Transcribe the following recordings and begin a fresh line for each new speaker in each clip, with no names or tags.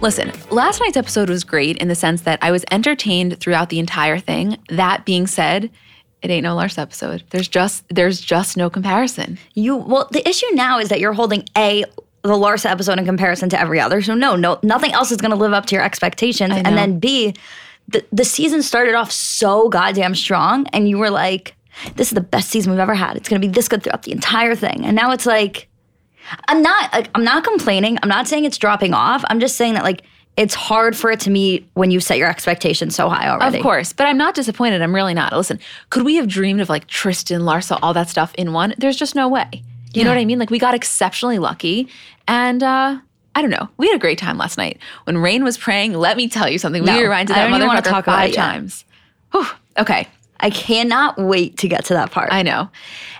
Listen, last night's episode was great in the sense that I was entertained throughout the entire thing. That being said, it ain't no Larsa episode. There's just there's just no comparison.
You well, the issue now is that you're holding a the Larsa episode in comparison to every other. So no, no, nothing else is going to live up to your expectations. And then B, the the season started off so goddamn strong, and you were like, "This is the best season we've ever had. It's going to be this good throughout the entire thing." And now it's like, I'm not, like, I'm not complaining. I'm not saying it's dropping off. I'm just saying that like it's hard for it to meet when you set your expectations so high already.
Of course, but I'm not disappointed. I'm really not. Listen, could we have dreamed of like Tristan, Larsa, all that stuff in one? There's just no way. You yeah. know what I mean? Like we got exceptionally lucky, and uh, I don't know. We had a great time last night when Rain was praying. Let me tell you something.
No,
we reminded that motherfucker
talk
five times. Whew. Okay.
I cannot wait to get to that part.
I know.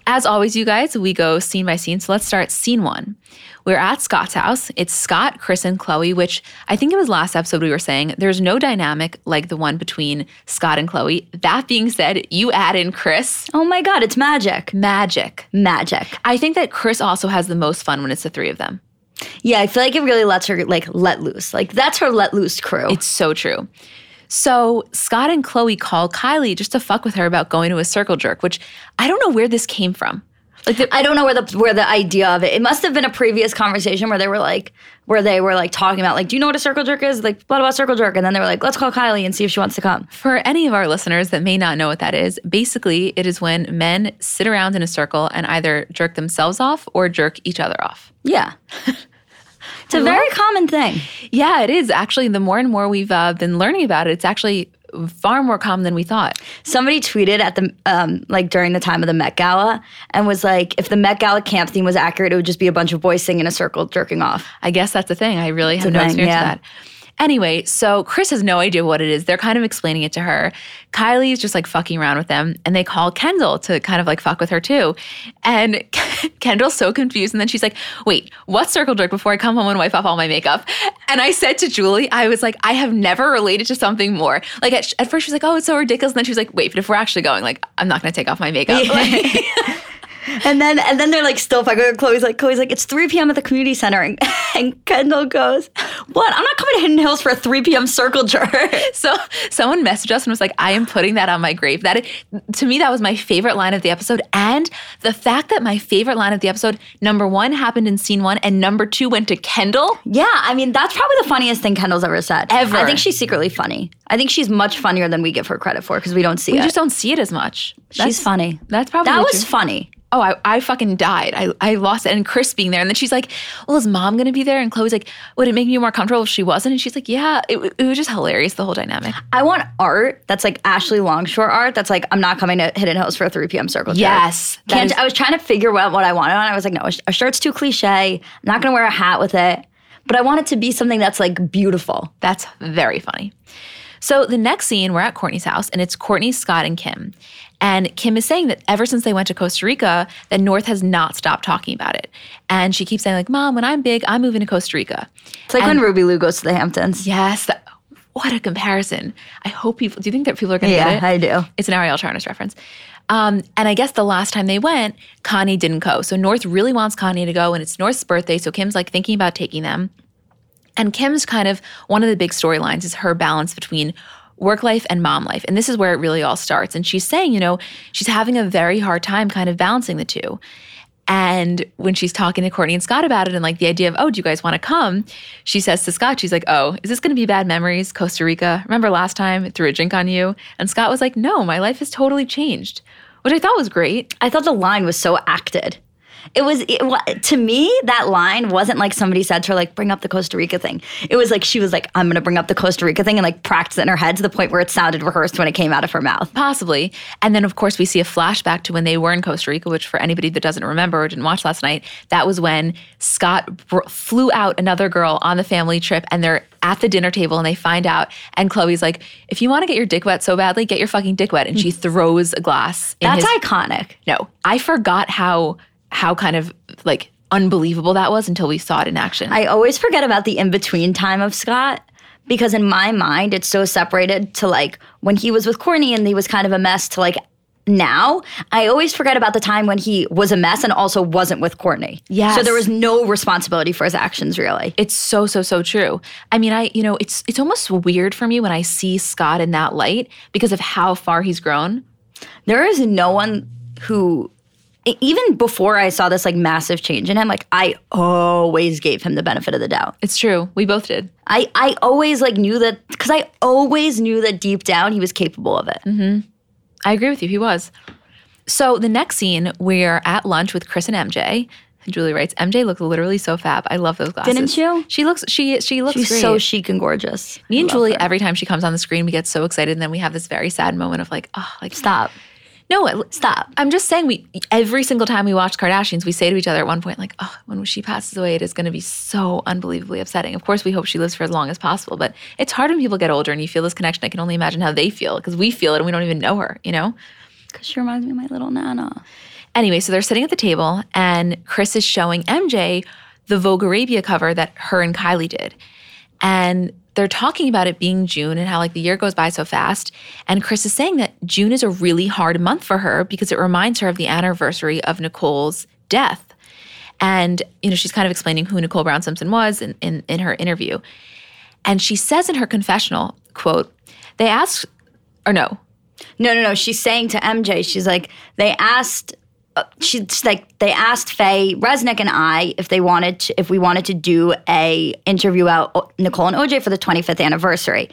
As always, you guys, we go scene by scene. So let's start scene one. We're at Scott's house. It's Scott, Kris, and Khloé, which I think it was last episode we were saying there's no dynamic like the one between Scott and Khloé. That being said, you add in Kris.
Oh my God, it's magic.
Magic.
Magic.
I think that Kris also has the most fun when it's the three of them.
Yeah, I feel like it really lets her like let loose. Like that's her let loose crew.
It's so true. So Scott and Khloé call Kylie just to fuck with her about going to a circle jerk, which I don't know where this came from.
Like the, I don't know where the where the idea of it. It must have been a previous conversation where they were like where they were like talking about like, do you know what a circle jerk is? Like, what about circle jerk? And then they were like, let's call Kylie and see if she wants to come.
For any of our listeners that may not know what that is, basically it is when men sit around in a circle and either jerk themselves off or jerk each other off.
Yeah. It's a very common thing.
Yeah, it is. Actually, the more and more we've uh, been learning about it, it's actually far more common than we thought.
Somebody tweeted at the um, like during the time of the Met Gala and was like, if the Met Gala camp theme was accurate, it would just be a bunch of boys singing in a circle jerking off.
I guess that's the thing. I really it's have no experience yeah. with that. Anyway, so Kris has no idea what it is. They're kind of explaining it to her. Kylie's just like fucking around with them, and they call Kendall to kind of like fuck with her too. And Kendall's so confused. And then she's like, wait, what circle jerk before I come home and wipe off all my makeup? And I said to Julie, I was like, I have never related to something more. Like at, at first, she was like, oh, it's so ridiculous. And then she was like, wait, but if we're actually going, like, I'm not going to take off my makeup. Yeah. Like,
and then and then they're like still fucking with Khloé's like Khloé's like it's 3 p.m. at the community center. And, and Kendall goes what? I'm not coming to Hidden Hills for a 3 p.m. circle jerk.
So someone messaged us and was like I am putting that on my grave. That to me that was my favorite line of the episode. And the fact that my favorite line of the episode number one happened in scene one and number two went to Kendall?
Yeah I mean that's probably the funniest thing Kendall's ever said.
Ever.
I think she's secretly funny. I think she's much funnier than we give her credit for because we don't see
we
it.
we just don't see it as much.
That's, she's funny.
that's probably
that
true.
was funny
oh, I, I fucking died. I, I lost it. And Kris being there. And then she's like, well, is mom going to be there? And Khloé's like, would it make you more comfortable if she wasn't? And she's like, yeah, it, it was just hilarious, the whole dynamic.
I want art that's like Ashley Longshore art that's like, I'm not coming to Hidden Hills for a 3 p.m. circle.
Yes.
Is- I was trying to figure out what I wanted. And I was like, no, a shirt's too cliche. I'm not going to wear a hat with it. But I want it to be something that's like beautiful.
That's very funny. So the next scene, we're at Kourtney's house, and it's Kourtney, Scott, and Kim. And Kim is saying that ever since they went to Costa Rica, that North has not stopped talking about it. And she keeps saying, like, Mom, when I'm big, I'm moving to Costa Rica.
It's like
and,
when Ruby Lou goes to the Hamptons.
Yes. That, what a comparison. I hope people, do you think that people are going to
yeah,
get it?
I do.
It's an Arielle Charnas reference. Um, and I guess the last time they went, Kanye didn't go. So North really wants Kanye to go, and it's North's birthday. So Kim's like thinking about taking them. And Kim's kind of one of the big storylines is her balance between work life and mom life. And this is where it really all starts. And she's saying, you know, she's having a very hard time kind of balancing the two. And when she's talking to Kourtney and Scott about it and like the idea of, oh, do you guys want to come? She says to Scott, she's like, oh, is this going to be bad memories? Costa Rica. Remember last time it threw a drink on you? And Scott was like, no, my life has totally changed, which I thought was great.
I thought the line was so acted. It was it, to me that line wasn't like somebody said to her like bring up the Costa Rica thing. It was like she was like I'm going to bring up the Costa Rica thing and like practice it in her head to the point where it sounded rehearsed when it came out of her mouth.
Possibly. And then of course we see a flashback to when they were in Costa Rica, which for anybody that doesn't remember or didn't watch last night, that was when Scott br- flew out another girl on the family trip and they're at the dinner table and they find out and Khloé's like, if you want to get your dick wet so badly, get your fucking dick wet. And she throws a glass.
That's
his-
iconic.
No, I forgot how how kind of like unbelievable that was until we saw it in action.
I always forget about the in between time of Scott because in my mind it's so separated to like when he was with Kourtney and he was kind of a mess to like now. I always forget about the time when he was a mess and also wasn't with Kourtney.
Yeah.
So there was no responsibility for his actions really.
It's so so so true. I mean, I you know, it's it's almost weird for me when I see Scott in that light because of how far he's grown.
There is no one who even before I saw this like massive change in him, like I always gave him the benefit of the doubt.
It's true. We both did.
I I always like knew that because I always knew that deep down he was capable of it.
Mm-hmm. I agree with you. He was. So the next scene, we're at lunch with Kris and MJ. Julie writes, MJ looks literally so fab. I love those glasses.
Didn't you?
She looks. She she looks.
She's
great.
so chic and gorgeous.
Me and Julie,
her.
every time she comes on the screen, we get so excited, and then we have this very sad moment of like, oh, like
stop.
No,
stop.
I'm just saying we every single time we watch Kardashians, we say to each other at one point, like, oh, when she passes away, it is going to be so unbelievably upsetting. Of course, we hope she lives for as long as possible, but it's hard when people get older and you feel this connection. I can only imagine how they feel because we feel it and we don't even know her, you know?
Because she reminds me of my little Nana.
Anyway, so they're sitting at the table and Kris is showing MJ the Vogue Arabia cover that her and Kylie did. And they're talking about it being June and how like the year goes by so fast. And Kris is saying that June is a really hard month for her because it reminds her of the anniversary of Nicole's death. And, you know, she's kind of explaining who Nicole Brown Simpson was in, in, in her interview. And she says in her confessional, quote, they asked, or no.
No, no, no. She's saying to MJ, she's like, they asked she's like they asked Faye Resnick and I if they wanted to, if we wanted to do a interview out Nicole and OJ for the 25th anniversary,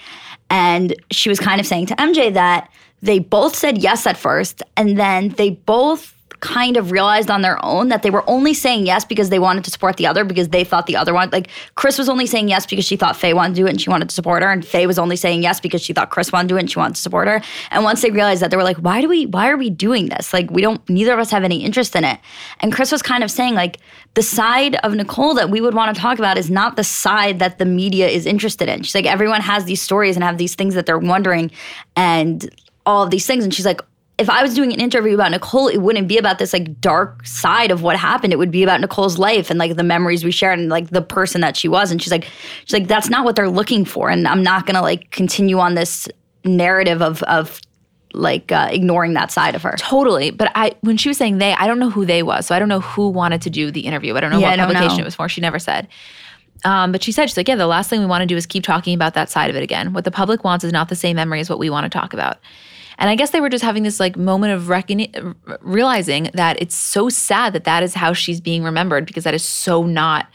and she was kind of saying to MJ that they both said yes at first, and then they both kind of realized on their own that they were only saying yes because they wanted to support the other because they thought the other one like Kris was only saying yes because she thought Faye wanted to do it and she wanted to support her and Faye was only saying yes because she thought Kris wanted to do it and she wanted to support her. And once they realized that they were like why do we why are we doing this? Like we don't neither of us have any interest in it. And Kris was kind of saying like the side of Nicole that we would want to talk about is not the side that the media is interested in. She's like everyone has these stories and have these things that they're wondering and all of these things. And she's like if I was doing an interview about Nicole, it wouldn't be about this like dark side of what happened. It would be about Nicole's life and like the memories we shared and like the person that she was. And she's like, she's like, that's not what they're looking for. And I'm not gonna like continue on this narrative of of like uh, ignoring that side of her.
Totally. But I when she was saying they, I don't know who they was. So I don't know who wanted to do the interview. I don't know
Yeah,
what
don't
publication
know.
it was for. She never said. Um, but she said, she's like, yeah, the last thing we want to do is keep talking about that side of it again. What the public wants is not the same memory as what we want to talk about. And I guess they were just having this like moment of recogni- realizing that it's so sad that that is how she's being remembered because that is so not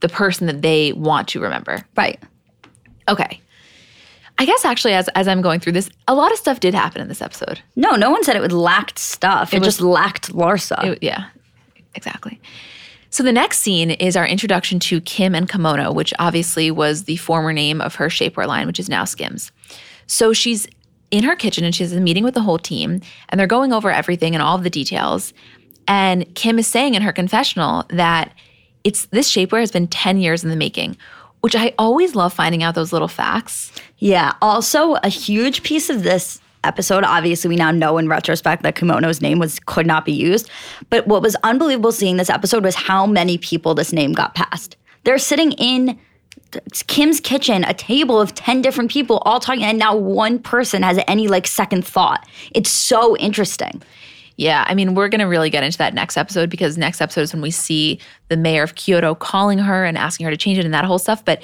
the person that they want to remember.
Right.
Okay. I guess actually, as as I'm going through this, a lot of stuff did happen in this episode.
No, no one said it would lacked stuff. It,
was-
just lacked Larsa.
It- yeah, exactly. So the next scene is our introduction to Kim and Kimono, which obviously was the former name of her shapewear line, which is now Skims. So she's in her kitchen and she has a meeting with the whole team, and they're going over everything and all of the details. And Kim is saying in her confessional that it's this shapewear has been 10 years in the making, which I always love finding out those little facts.
Yeah. Also, a huge piece of this episode. Obviously, we now know in retrospect that Kimono's name was could not be used. But what was unbelievable seeing this episode was how many people this name got passed. They're sitting in Kim's kitchen, a table of 10 different people all talking, and now one person has any like second thought. It's so interesting.
Yeah, I mean, we're going to really get into that next episode because next episode is when we see the mayor of Kyoto calling her and asking her to change it and that whole stuff. But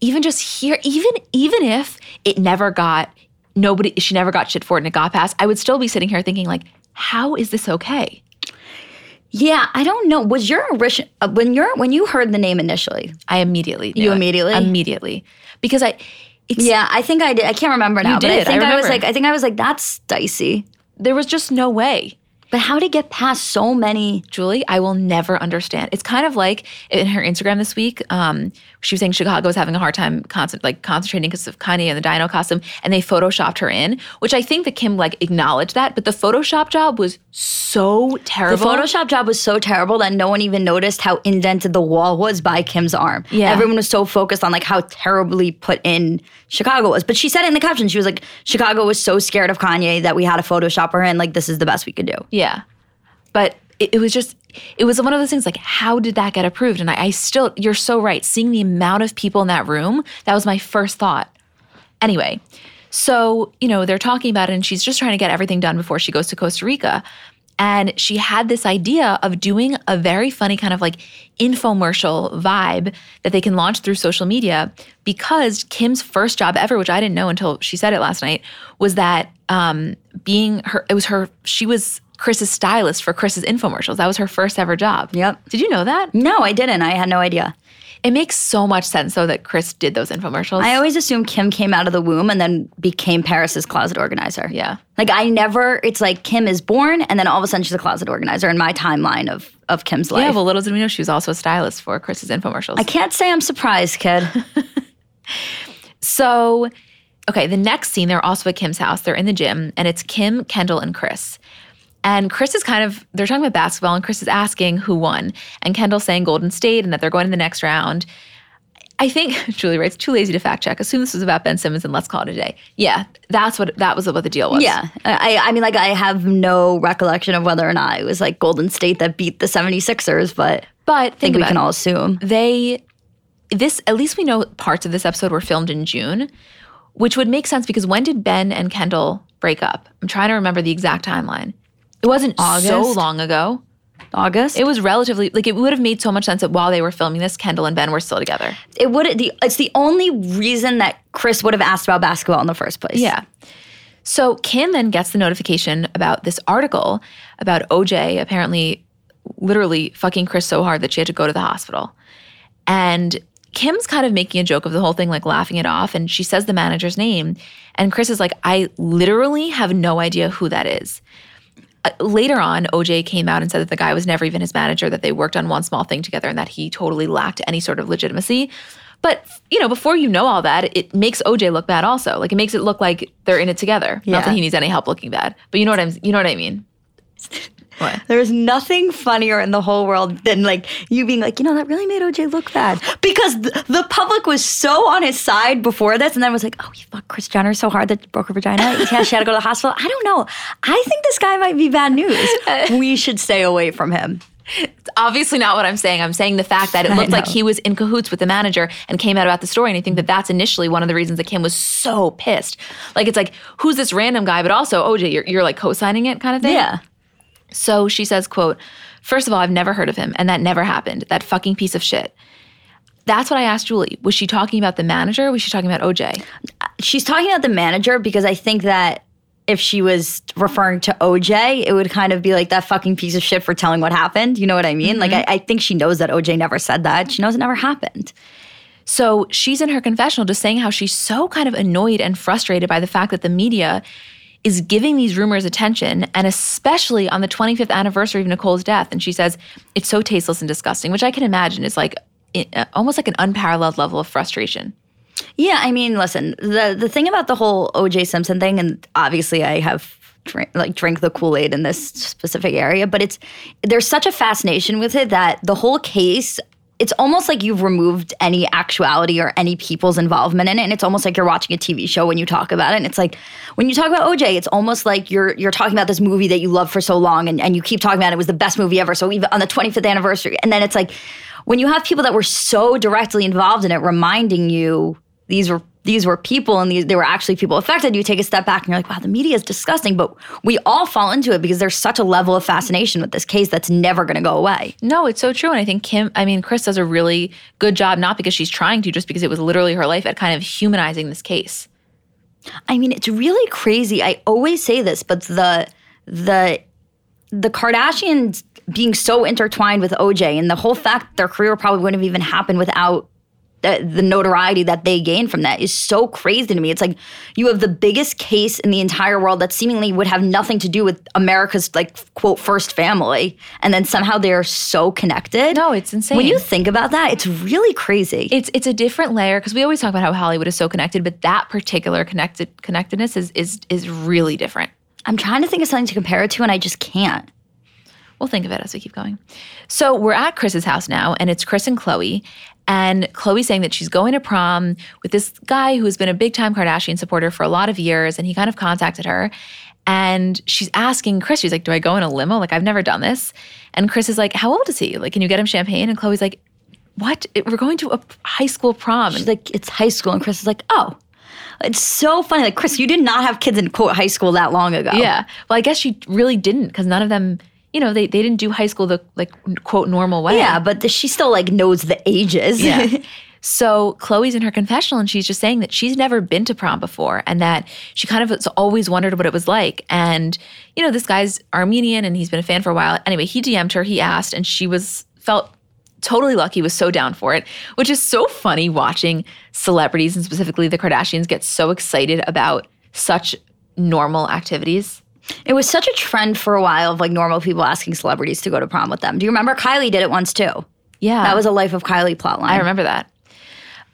even just here, even even if it never got nobody, she never got shit for it and it got passed, I would still be sitting here thinking like, how is this okay?
Yeah, I don't know. Was your original uh, when you're when you heard the name initially?
I immediately
you immediately
immediately because I.
yeah, I think I did. I can't remember now,
you
but
did.
I think
I,
I was like, I think I was like, that's dicey.
There was just no way.
But how to get past so many?
Julie, I will never understand. It's kind of like in her Instagram this week, um, she was saying Chicago was having a hard time concent- like concentrating because of Kanye and the Dino costume, and they photoshopped her in, which I think that Kim like acknowledged that, but the Photoshop job was so terrible.
The Photoshop job was so terrible that no one even noticed how indented the wall was by Kim's arm.
Yeah.
Everyone was so focused on like how terribly put in Chicago was. But she said in the caption, she was like, Chicago was so scared of Kanye that we had to Photoshop her in. Like, this is the best we could do.
Yeah. But it, it was just, it was one of those things like, how did that get approved? And I, I still, you're so right. Seeing the amount of people in that room, that was my first thought. Anyway, so, you know, they're talking about it and she's just trying to get everything done before she goes to Costa Rica. And she had this idea of doing a very funny kind of like infomercial vibe that they can launch through social media because Kim's first job ever, which I didn't know until she said it last night, was that um, being her, it was her, she was Kris's stylist for Kris's infomercials. That was her first ever job.
Yep.
Did you know that?
No, I didn't. I had no idea.
It makes so much sense though that Kris did those infomercials.
I always assumed Kim came out of the womb and then became Paris's closet organizer.
Yeah.
Like I never it's like Kim is born and then all of a sudden she's a closet organizer in my timeline of of Kim's life.
yeah, well, little did we know she was also a stylist for Kris's infomercials.
I can't say I'm surprised, kid.
So, okay, the next scene, they're also at Kim's house. They're in the gym, and it's Kim, Kendall, and Kris. And Kris is kind of, they're talking about basketball, and Kris is asking who won. And Kendall's saying Golden State and that they're going to the next round. I think Julie writes, too lazy to fact check. Assume this was about Ben Simmons and let's call it a day. Yeah, that's what that was what the deal was.
yeah. I I mean like I have no recollection of whether or not it was like Golden State that beat the 76ers, but
But
I
think
we can
it.
all assume.
they this at least we know parts of this episode were filmed in June, which would make sense because when did Ben and Kendall break up? I'm trying to remember the exact timeline. It wasn't so
August?
long ago.
August.
It was relatively like it would have made so much sense that while they were filming this, Kendall and Ben were still together.
it would the it's the only reason that Kris would have asked about basketball in the first place.
Yeah. So Kim then gets the notification about this article about OJ apparently literally fucking Kris so hard that she had to go to the hospital. And Kim's kind of making a joke of the whole thing, like laughing it off. And she says the manager's name. And Kris is like, I literally have no idea who that is. Later on, OJ came out and said that the guy was never even his manager, that they worked on one small thing together, and that he totally lacked any sort of legitimacy. But you know, before you know all that, it makes OJ look bad. Also, like it makes it look like they're in it together. Not
Yeah.
that he needs any help looking bad, but you know what I'm. You know what I mean. What?
There's nothing funnier in the whole world than like you being like, you know, that really made OJ look bad because th- the public was so on his side before this, and then it was like, oh, he fucked Kris Jenner so hard that broke her vagina. Yeah, she had to go to the hospital. I don't know. I think this guy might be bad news. we should stay away from him.
It's obviously not what I'm saying. I'm saying the fact that it looked like he was in cahoots with the manager and came out about the story. And I think that that's initially one of the reasons that Kim was so pissed. Like it's like, who's this random guy? But also, OJ, you're, you're like co-signing it kind of thing.
Yeah.
So she says, quote, first of all, I've never heard of him, and that never happened. That fucking piece of shit. That's what I asked Julie. Was she talking about the manager? Or was she talking about OJ?
She's talking about the manager because I think that if she was referring to OJ, it would kind of be like that fucking piece of shit for telling what happened. You know what I mean? Like, mm-hmm. I, I think she knows that OJ never said that. She knows it never happened.
So she's in her confessional just saying how she's so kind of annoyed and frustrated by the fact that the media is giving these rumors attention, and especially on the 25th anniversary of Nicole's death. And she says it's so tasteless and disgusting, which I can imagine is like uh, almost like an unparalleled level of frustration.
Yeah, I mean, listen, the the thing about the whole O.J. Simpson thing, and obviously I have drink, like drink the Kool Aid in this specific area, but it's there's such a fascination with it that the whole case. It's almost like you've removed any actuality or any people's involvement in it, and it's almost like you're watching a TV show when you talk about it. And it's like when you talk about OJ, it's almost like you're you're talking about this movie that you love for so long, and, and you keep talking about it, it was the best movie ever. So even on the 25th anniversary, and then it's like when you have people that were so directly involved in it, reminding you these were these were people and these, they were actually people affected, you take a step back and you're like, wow, the media is disgusting. But we all fall into it because there's such a level of fascination with this case that's never going to go away.
No, it's so true. And I think Kim, I mean, Kris does a really good job, not because she's trying to, just because it was literally her life at kind of humanizing this case.
I mean, it's really crazy. I always say this, but the, the, the Kardashians being so intertwined with OJ and the whole fact their career probably wouldn't have even happened without the, the notoriety that they gain from that is so crazy to me. It's like you have the biggest case in the entire world that seemingly would have nothing to do with America's like quote first family, and then somehow they're so connected.
No, it's insane.
When you think about that, it's really crazy.
It's it's a different layer because we always talk about how Hollywood is so connected, but that particular connected connectedness is is is really different.
I'm trying to think of something to compare it to, and I just can't.
We'll think of it as we keep going. So we're at Kris's house now, and it's Kris and Khloé. And Khloé's saying that she's going to prom with this guy who has been a big time Kardashian supporter for a lot of years. And he kind of contacted her. And she's asking Kris, she's like, Do I go in a limo? Like, I've never done this. And Kris is like, How old is he? Like, can you get him champagne? And Khloé's like, What? We're going to a high school prom.
She's like, It's high school. And Kris is like, Oh. It's so funny. Like, Kris, you did not have kids in quote high school that long ago.
Yeah. Well, I guess she really didn't because none of them you know, they, they didn't do high school the like quote normal way.
Yeah, but the, she still like knows the ages.
Yeah. so Khloé's in her confessional and she's just saying that she's never been to prom before and that she kind of has always wondered what it was like. And, you know, this guy's Armenian and he's been a fan for a while. Anyway, he DM'd her, he asked, and she was felt totally lucky, was so down for it, which is so funny watching celebrities and specifically the Kardashians get so excited about such normal activities.
It was such a trend for a while of like normal people asking celebrities to go to prom with them. Do you remember Kylie did it once too?
Yeah.
That was a Life of Kylie plotline.
I remember that.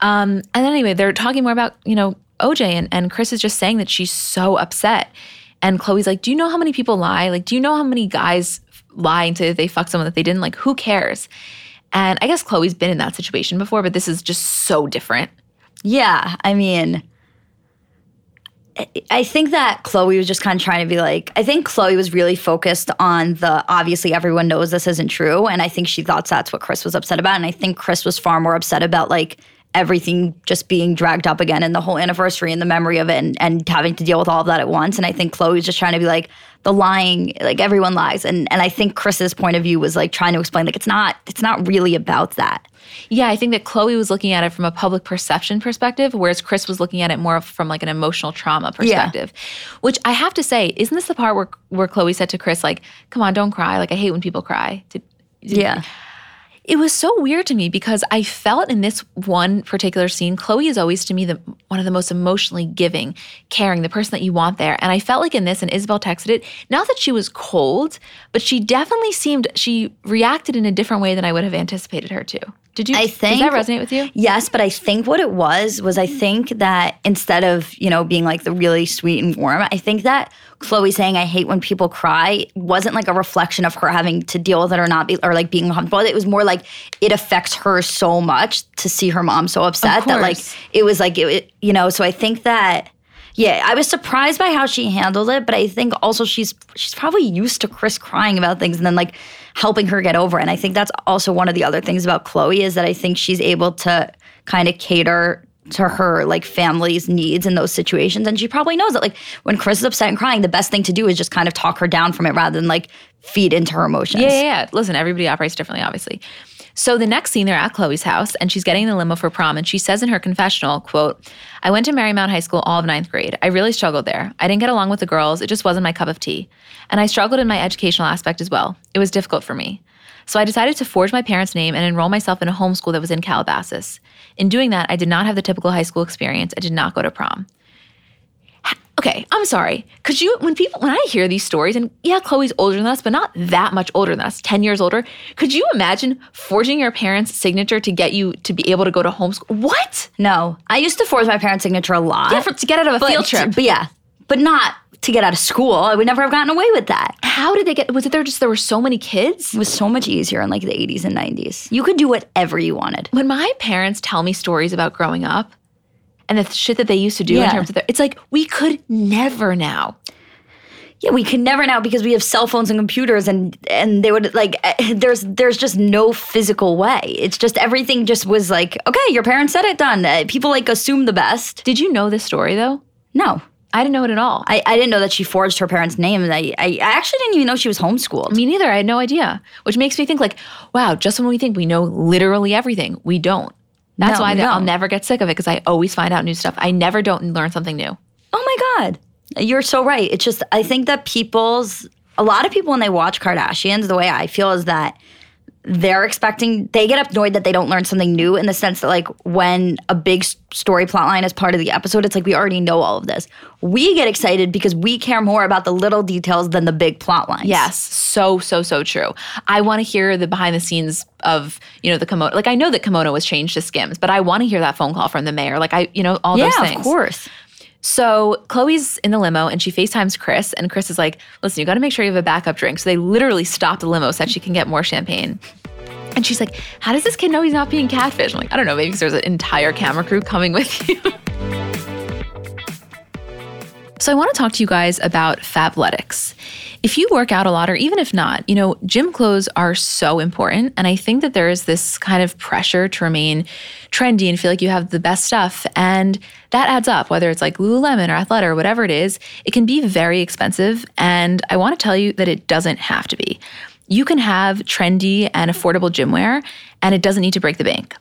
Um, and then anyway, they're talking more about, you know, OJ and, and Kris is just saying that she's so upset. And Khloé's like, Do you know how many people lie? Like, do you know how many guys lie and until they fuck someone that they didn't? Like, who cares? And I guess Khloé's been in that situation before, but this is just so different.
Yeah. I mean, I think that Khloé was just kind of trying to be like, I think Khloé was really focused on the obviously everyone knows this isn't true. And I think she thought that's what Kris was upset about. And I think Kris was far more upset about like everything just being dragged up again and the whole anniversary and the memory of it and, and having to deal with all of that at once. And I think Khloé was just trying to be like, the lying, like everyone lies. And and I think Kris's point of view was like trying to explain like it's not it's not really about that.
Yeah, I think that Khloé was looking at it from a public perception perspective, whereas Kris was looking at it more from like an emotional trauma perspective. Yeah. Which I have to say, isn't this the part where where Khloé said to Kris, like, "Come on, don't cry. Like I hate when people cry." Did,
did, yeah
it was so weird to me because I felt in this one particular scene, Khloé is always to me the one of the most emotionally giving, caring, the person that you want there. And I felt like in this, and Isabel texted it, not that she was cold, but she definitely seemed she reacted in a different way than I would have anticipated her to. Did you?
I think
does that resonate with you?
Yes, but I think what it was was I think that instead of you know being like the really sweet and warm, I think that Khloé saying I hate when people cry wasn't like a reflection of her having to deal with it or not be or like being uncomfortable. It was more like it affects her so much to see her mom so upset that like it was like it you know. So I think that yeah, I was surprised by how she handled it, but I think also she's she's probably used to Kris crying about things and then like helping her get over. It. And I think that's also one of the other things about Khloé is that I think she's able to kind of cater to her like family's needs in those situations. And she probably knows that like when chris is upset and crying, the best thing to do is just kind of talk her down from it rather than like feed into her emotions.
Yeah, yeah, yeah. Listen, everybody operates differently, obviously. So the next scene, they're at chloe's house and she's getting in the limo for prom. And she says in her confessional, quote, I went to Marymount High School all of ninth grade. I really struggled there. I didn't get along with the girls. It just wasn't my cup of tea. And I struggled in my educational aspect as well. It was difficult for me. So I decided to forge my parents' name and enroll myself in a homeschool that was in Calabasas. In doing that, I did not have the typical high school experience. I did not go to prom. okay, I'm sorry. Could you, when people, when I hear these stories, and yeah, Khloé's older than us, but not that much older than us, 10 years older, could you imagine forging your parents' signature to get you to be able to go to homeschool? What?
No. I used to forge my parents' signature a lot.
Yeah, for, to get out of a field trip.
But yeah, but not to get out of school. I would never have gotten away with that.
How did they get, was it there just there were so many kids?
It was so much easier in like the 80s and 90s. You could do whatever you wanted.
When my parents tell me stories about growing up, and the shit that they used to do yeah. in terms of their, it's like we could never now.
Yeah, we can never now because we have cell phones and computers, and and they would like eh, there's there's just no physical way. It's just everything just was like okay, your parents said it, done. Uh, people like assume the best.
Did you know this story though?
No.
I didn't know it at all.
I, I didn't know that she forged her parents' name. I, I, I actually didn't even know she was homeschooled.
Me neither. I had no idea. Which makes me think like, wow, just when we think we know literally everything, we don't. That's no, why no. I'll never get sick of it because I always find out new stuff. I never don't learn something new.
Oh my God. You're so right. It's just, I think that people's, a lot of people when they watch Kardashians, the way I feel is that they're expecting they get annoyed that they don't learn something new in the sense that like when a big story plotline is part of the episode it's like we already know all of this. We get excited because we care more about the little details than the big plot lines.
Yes. So so so true. I want to hear the behind the scenes of you know the kimono like i know that kimono was changed to skims but i want to hear that phone call from the mayor like i you know all
yeah,
those things.
of course
so Khloé's in the limo and she FaceTimes Kris, and Kris is like, listen, you got to make sure you have a backup drink. So they literally stop the limo so that she can get more champagne. And she's like, how does this kid know he's not being catfish? I'm like, I don't know, maybe because there's an entire camera crew coming with you. so I want to talk to you guys about Fabletics. If you work out a lot, or even if not, you know, gym clothes are so important. And I think that there is this kind of pressure to remain trendy and feel like you have the best stuff. And that adds up, whether it's like Lululemon or Athleta or whatever it is, it can be very expensive. And I want to tell you that it doesn't have to be. You can have trendy and affordable gym wear, and it doesn't need to break the bank.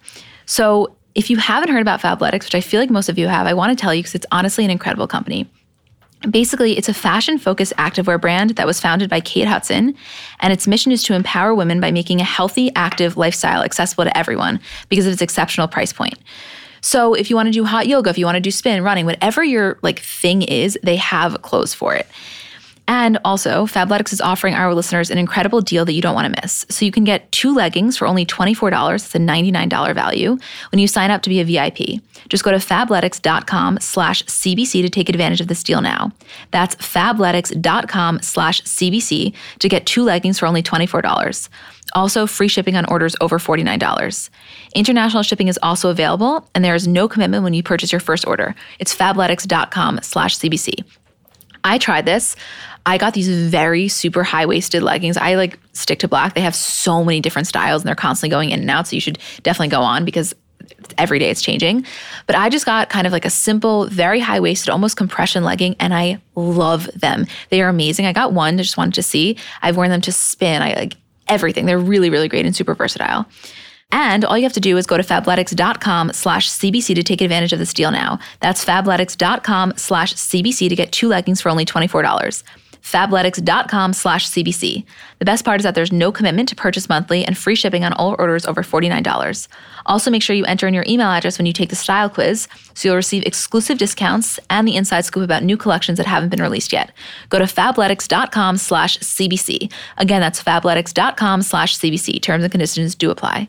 So if you haven't heard about Fabletics, which I feel like most of you have, I want to tell you because it's honestly an incredible company. Basically, it's a fashion focused activewear brand that was founded by Kate Hudson, and its mission is to empower women by making a healthy, active lifestyle accessible to everyone because of its exceptional price point. So, if you want to do hot yoga, if you want to do spin, running, whatever your like thing is, they have clothes for it. And also, Fabletics is offering our listeners an incredible deal that you don't want to miss. So you can get two leggings for only $24. It's a $99 value when you sign up to be a VIP. Just go to fabletics.com slash CBC to take advantage of this deal now. That's fabletics.com slash CBC to get two leggings for only $24. Also, free shipping on orders over $49. International shipping is also available, and there is no commitment when you purchase your first order. It's fabletics.com slash CBC. I tried this. I got these very super high waisted leggings. I like stick to black. They have so many different styles and they're constantly going in and out. So you should definitely go on because every day it's changing. But I just got kind of like a simple, very high waisted, almost compression legging, and I love them. They are amazing. I got one, I just wanted to see. I've worn them to spin. I like everything. They're really, really great and super versatile. And all you have to do is go to fabletics.com slash CBC to take advantage of this deal now. That's fabletics.com slash CBC to get two leggings for only $24 fabletics.com slash CBC. The best part is that there's no commitment to purchase monthly and free shipping on all orders over $49. Also, make sure you enter in your email address when you take the style quiz so you'll receive exclusive discounts and the inside scoop about new collections that haven't been released yet. Go to fabletics.com slash CBC. Again, that's fabletics.com slash CBC. Terms and conditions do apply.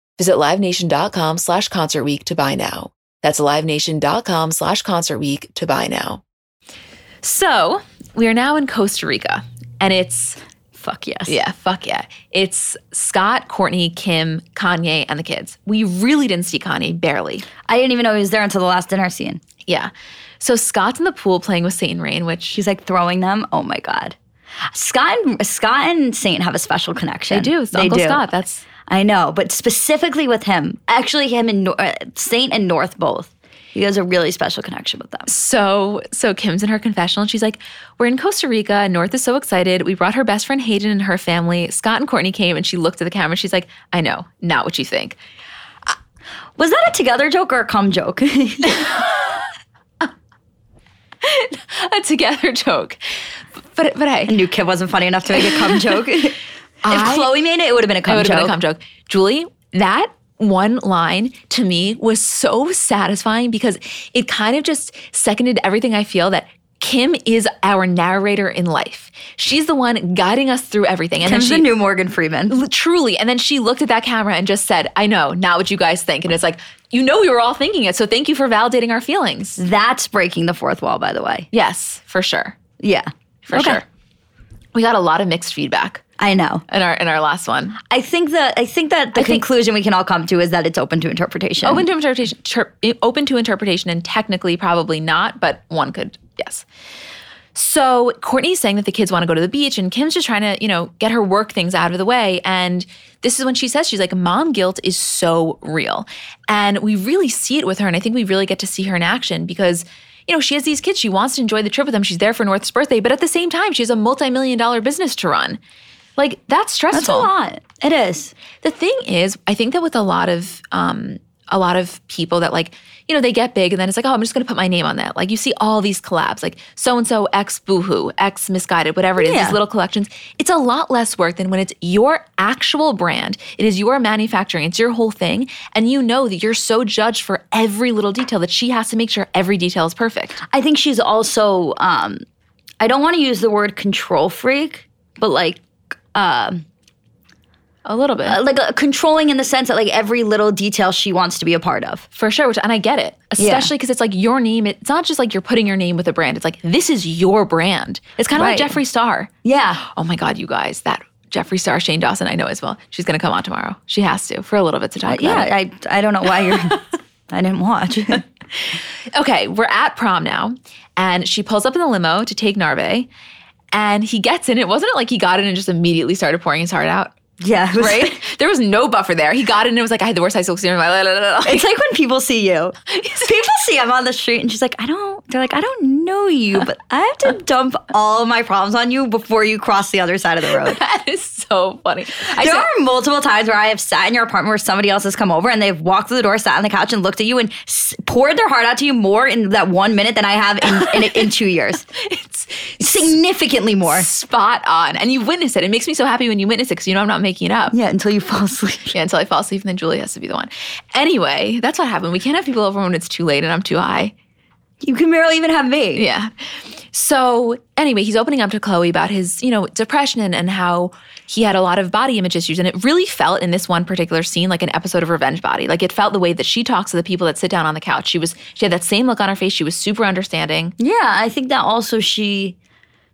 Visit LiveNation.com slash Concert Week to buy now. That's LiveNation.com slash Concert Week to buy now.
So we are now in Costa Rica and it's
Fuck yes.
Yeah, fuck yeah. It's Scott, Kourtney, Kim, Kanye, and the kids. We really didn't see Kanye, barely.
I didn't even know he was there until the last dinner scene.
Yeah. So Scott's in the pool playing with Saint and Rain, which
She's like throwing them. Oh my God. Scott and Scott and Saint have a special connection.
they do. It's Uncle Scott. That's
I know, but specifically with him, actually him and Nor- uh, Saint and North both. He has a really special connection with them.
so so Kim's in her confessional and she's like, We're in Costa Rica. North is so excited. We brought her best friend Hayden and her family. Scott and Kourtney came and she looked at the camera. She's like, I know, not what you think.
Was that a together joke or a cum joke?
A together joke. But but hey,
I knew Kim wasn't funny enough to make a cum joke. if Khloé made it, it would have been a cum
It
joke.
been a cum joke. Julie, that one line to me was so satisfying because it kind of just seconded everything I feel that Kim is our narrator in life. She's the one guiding us through everything. And
Kim's
then
the
she
new Morgan Freeman.
Truly, and then she looked at that camera and just said, I know, not what you guys think. And it's like, you know, we were all thinking it. So thank you for validating our feelings.
That's breaking the fourth wall, by the way.
Yes, for sure.
Yeah,
For
Okay.
sure. We got a lot of mixed feedback
I know.
in our in our last one.
I think that I think that the
think-
conclusion we can all come to is that it's open to interpretation.
Open to interpretation, ter- open to interpretation, and technically probably not, but one could yes. So Kourtney's saying that the kids want to go to the beach, and Kim's just trying to, you know, get her work things out of the way. And this is when she says she's like, "Mom guilt is so real," and we really see it with her. And I think we really get to see her in action because. You know, she has these kids. She wants to enjoy the trip with them. She's there for North's birthday, but at the same time, she has a multi-million dollar business to run. Like that's stressful.
That's a lot. It is.
The thing is, I think that with a lot of um, a lot of people that like, you know, they get big and then it's like, oh, I'm just gonna put my name on that. Like you see all these collabs, like so and so X Boohoo, X Missguided, whatever it is,
Yeah.
these little collections. It's a lot less work than when it's your actual brand. It is your manufacturing. It's your whole thing, and you know that you're so judged for every little detail that she has to make sure every detail is perfect.
I think she's also. Um, I don't want to use the word control freak, but like. Um,
A little bit.
like uh, controlling in the sense that like every little detail she wants to be a part of.
For sure, which and I get it, especially because it's like your name. It's not just like you're putting your name with a brand. It's like this is your brand. It's kind of
Right.
like Jeffree Star.
Yeah.
Oh my God, you guys, that Jeffree Star, Shane Dawson, I know as well. She's gonna come on tomorrow. She has to for a little bit to talk
Yeah.
about it.
I I don't know why you're. I didn't watch.
Okay, we're at prom now, and she pulls up in the limo to take Narve, and he gets in. It wasn't it like he got in and just immediately started pouring his heart out.
yeah.
Right? there was no buffer there. He got in and it was like, I had the worst high school experience. of my life.
It's like when people see you. People see I'm on the street and she's like, I don't, they're like, I don't know you, but I have to dump all of my problems on you before you cross the other side of the road.
that is so funny. I
There
said-
are multiple times where I have sat in your apartment where somebody else has come over and they've walked through the door, sat on the couch, and looked at you and s- poured their heart out to you more in that one minute than I have in, in, in two years.
it's
Significantly more.
spot on. And you witness it. It makes me so happy when you witness it because you know I'm not making it up.
Yeah, until you fall asleep.
Yeah, until I fall asleep and then Julie has to be the one. Anyway, that's what happened. We can't have people over when it's too late and I'm too high.
You can barely even have me.
Yeah. So anyway, he's opening up to Khloé about his, you know, depression and, and how he had a lot of body image issues. And it really felt in this one particular scene like an episode of Revenge Body. Like it felt the way that she talks to the people that sit down on the couch. She was she had that same look on her face. She was super understanding.
Yeah, I think that also she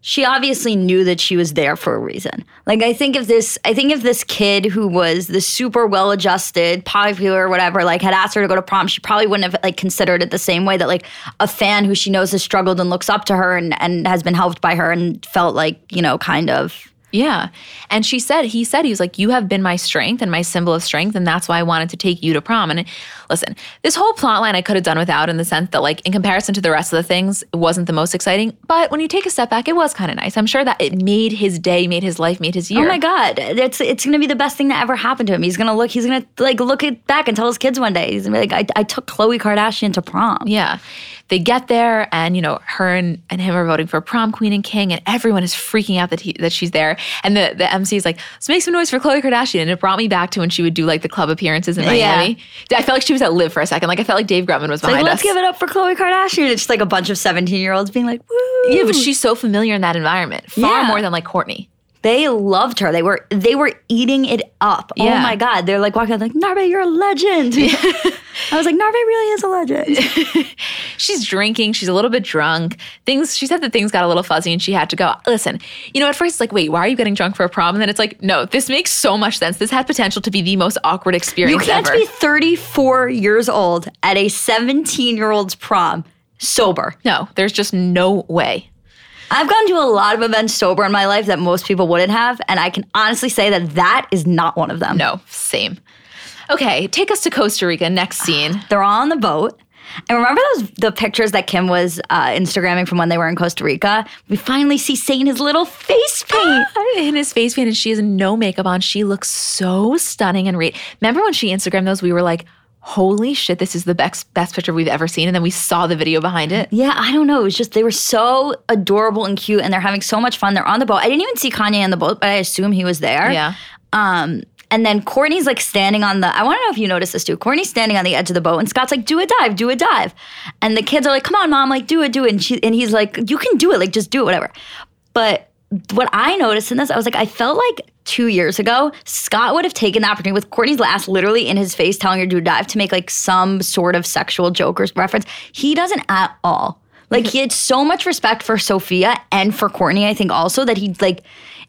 she obviously knew that she was there for a reason. Like I think if this I think if this kid who was the super well-adjusted, popular whatever, like had asked her to go to prom, she probably wouldn't have like considered it the same way that like a fan who she knows has struggled and looks up to her and and has been helped by her and felt like, you know, kind of
Yeah. And she said, he said, he was like, You have been my strength and my symbol of strength. And that's why I wanted to take you to prom. And listen, this whole plot line I could have done without in the sense that, like, in comparison to the rest of the things, it wasn't the most exciting. But when you take a step back, it was kind of nice. I'm sure that it made his day, made his life, made his oh year.
Oh my God. It's it's gonna be the best thing that ever happened to him. He's gonna look, he's gonna like look it back and tell his kids one day. He's gonna be like, I, I took Khloe Kardashian to prom.
Yeah. They get there and, you know, her and, and him are voting for prom queen and king, and everyone is freaking out that he, that she's there. And the, the MC is like, let's make some noise for Khloe Kardashian. And it brought me back to when she would do like the club appearances in Miami. Yeah. I felt like she was at LIV for a second. Like I felt like Dave Grutman was behind
like,
let's
us. Let's give it up for Khloe Kardashian. It's just like a bunch of 17 year olds being like, woo.
Yeah, but she's so familiar in that environment, far yeah. more than like Kourtney.
They loved her. They were they were eating it up. Oh yeah. Oh my god! They're like walking up, like Narbe, you're a legend. I was like, Narbe really is a legend.
she's drinking. She's a little bit drunk. Things. She said that things got a little fuzzy, and she had to go. Listen, you know, at first it's like, wait, why are you getting drunk for a prom? And then it's like, no, this makes so much sense. This had potential to be the most awkward experience.
You can't
ever.
be 34 years old at a 17 year old's prom sober.
No, there's just no way.
I've gone to a lot of events sober in my life that most people wouldn't have, and I can honestly say that that is not one of them.
No, same. Okay, take us to Costa Rica. Next scene.
They're all on the boat. And remember those the pictures that Kim was uh, Instagramming from when they were in Costa Rica? We finally see Saint his little face paint.
in his face paint, and she has no makeup on. She looks so stunning and re- remember when she Instagrammed those? We were like, holy shit, this is the best best picture we've ever seen. And then we saw the video behind it.
Yeah, I don't know. It was just they were so adorable and cute, and they're having so much fun. They're on the boat. I didn't even see Kanye on the boat, but I assume he was there.
Yeah.
Um, and then Kourtney's like standing on the, I want to know if you noticed this too. Kourtney's standing on the edge of the boat and Scott's like, do a dive, do a dive. And the kids are like, come on, mom, like, do it, do it. And, she, and he's like, you can do it, like, just do it, whatever. But what I noticed in this, I was like, I felt like two years ago, Scott would have taken the opportunity with Kourtney's last literally in his face telling her to dive to make like some sort of sexual joke or reference. He doesn't at all. Like he had so much respect for Sofia and for Kourtney, I think also that he like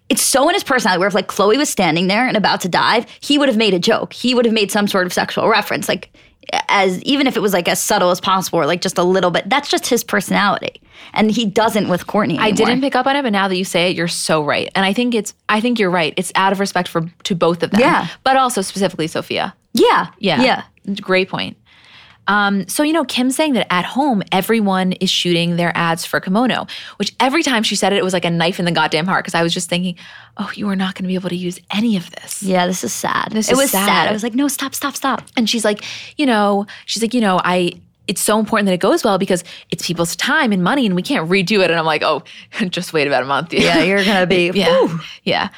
it's so in his personality where if like Khloé was standing there and about to dive, he would have made a joke. He would have made some sort of sexual reference. Like as even if it was like as subtle as possible or like just a little bit. That's just his personality. And he doesn't with Kourtney Anymore.
I didn't pick up on it, but now that you say it, you're so right. And I think it's I think you're right. It's out of respect for to both of them.
Yeah.
But also specifically Sofia
Yeah.
Yeah.
Yeah.
Great point. Um, so, you know, Kim's saying that at home, everyone is shooting their ads for kimono, which every time she said it, it was like a knife in the goddamn heart. Cause I was just thinking, oh, you are not going to be able to use any of this.
Yeah, this is sad.
This
it
is
was
sad.
sad. I was like, no, stop, stop, stop.
And she's like, you know, she's like, you know, I, it's so important that it goes well because it's people's time and money and we can't redo it. And I'm like, oh, just wait about a month.
Yeah, you're going to be,
yeah. Yeah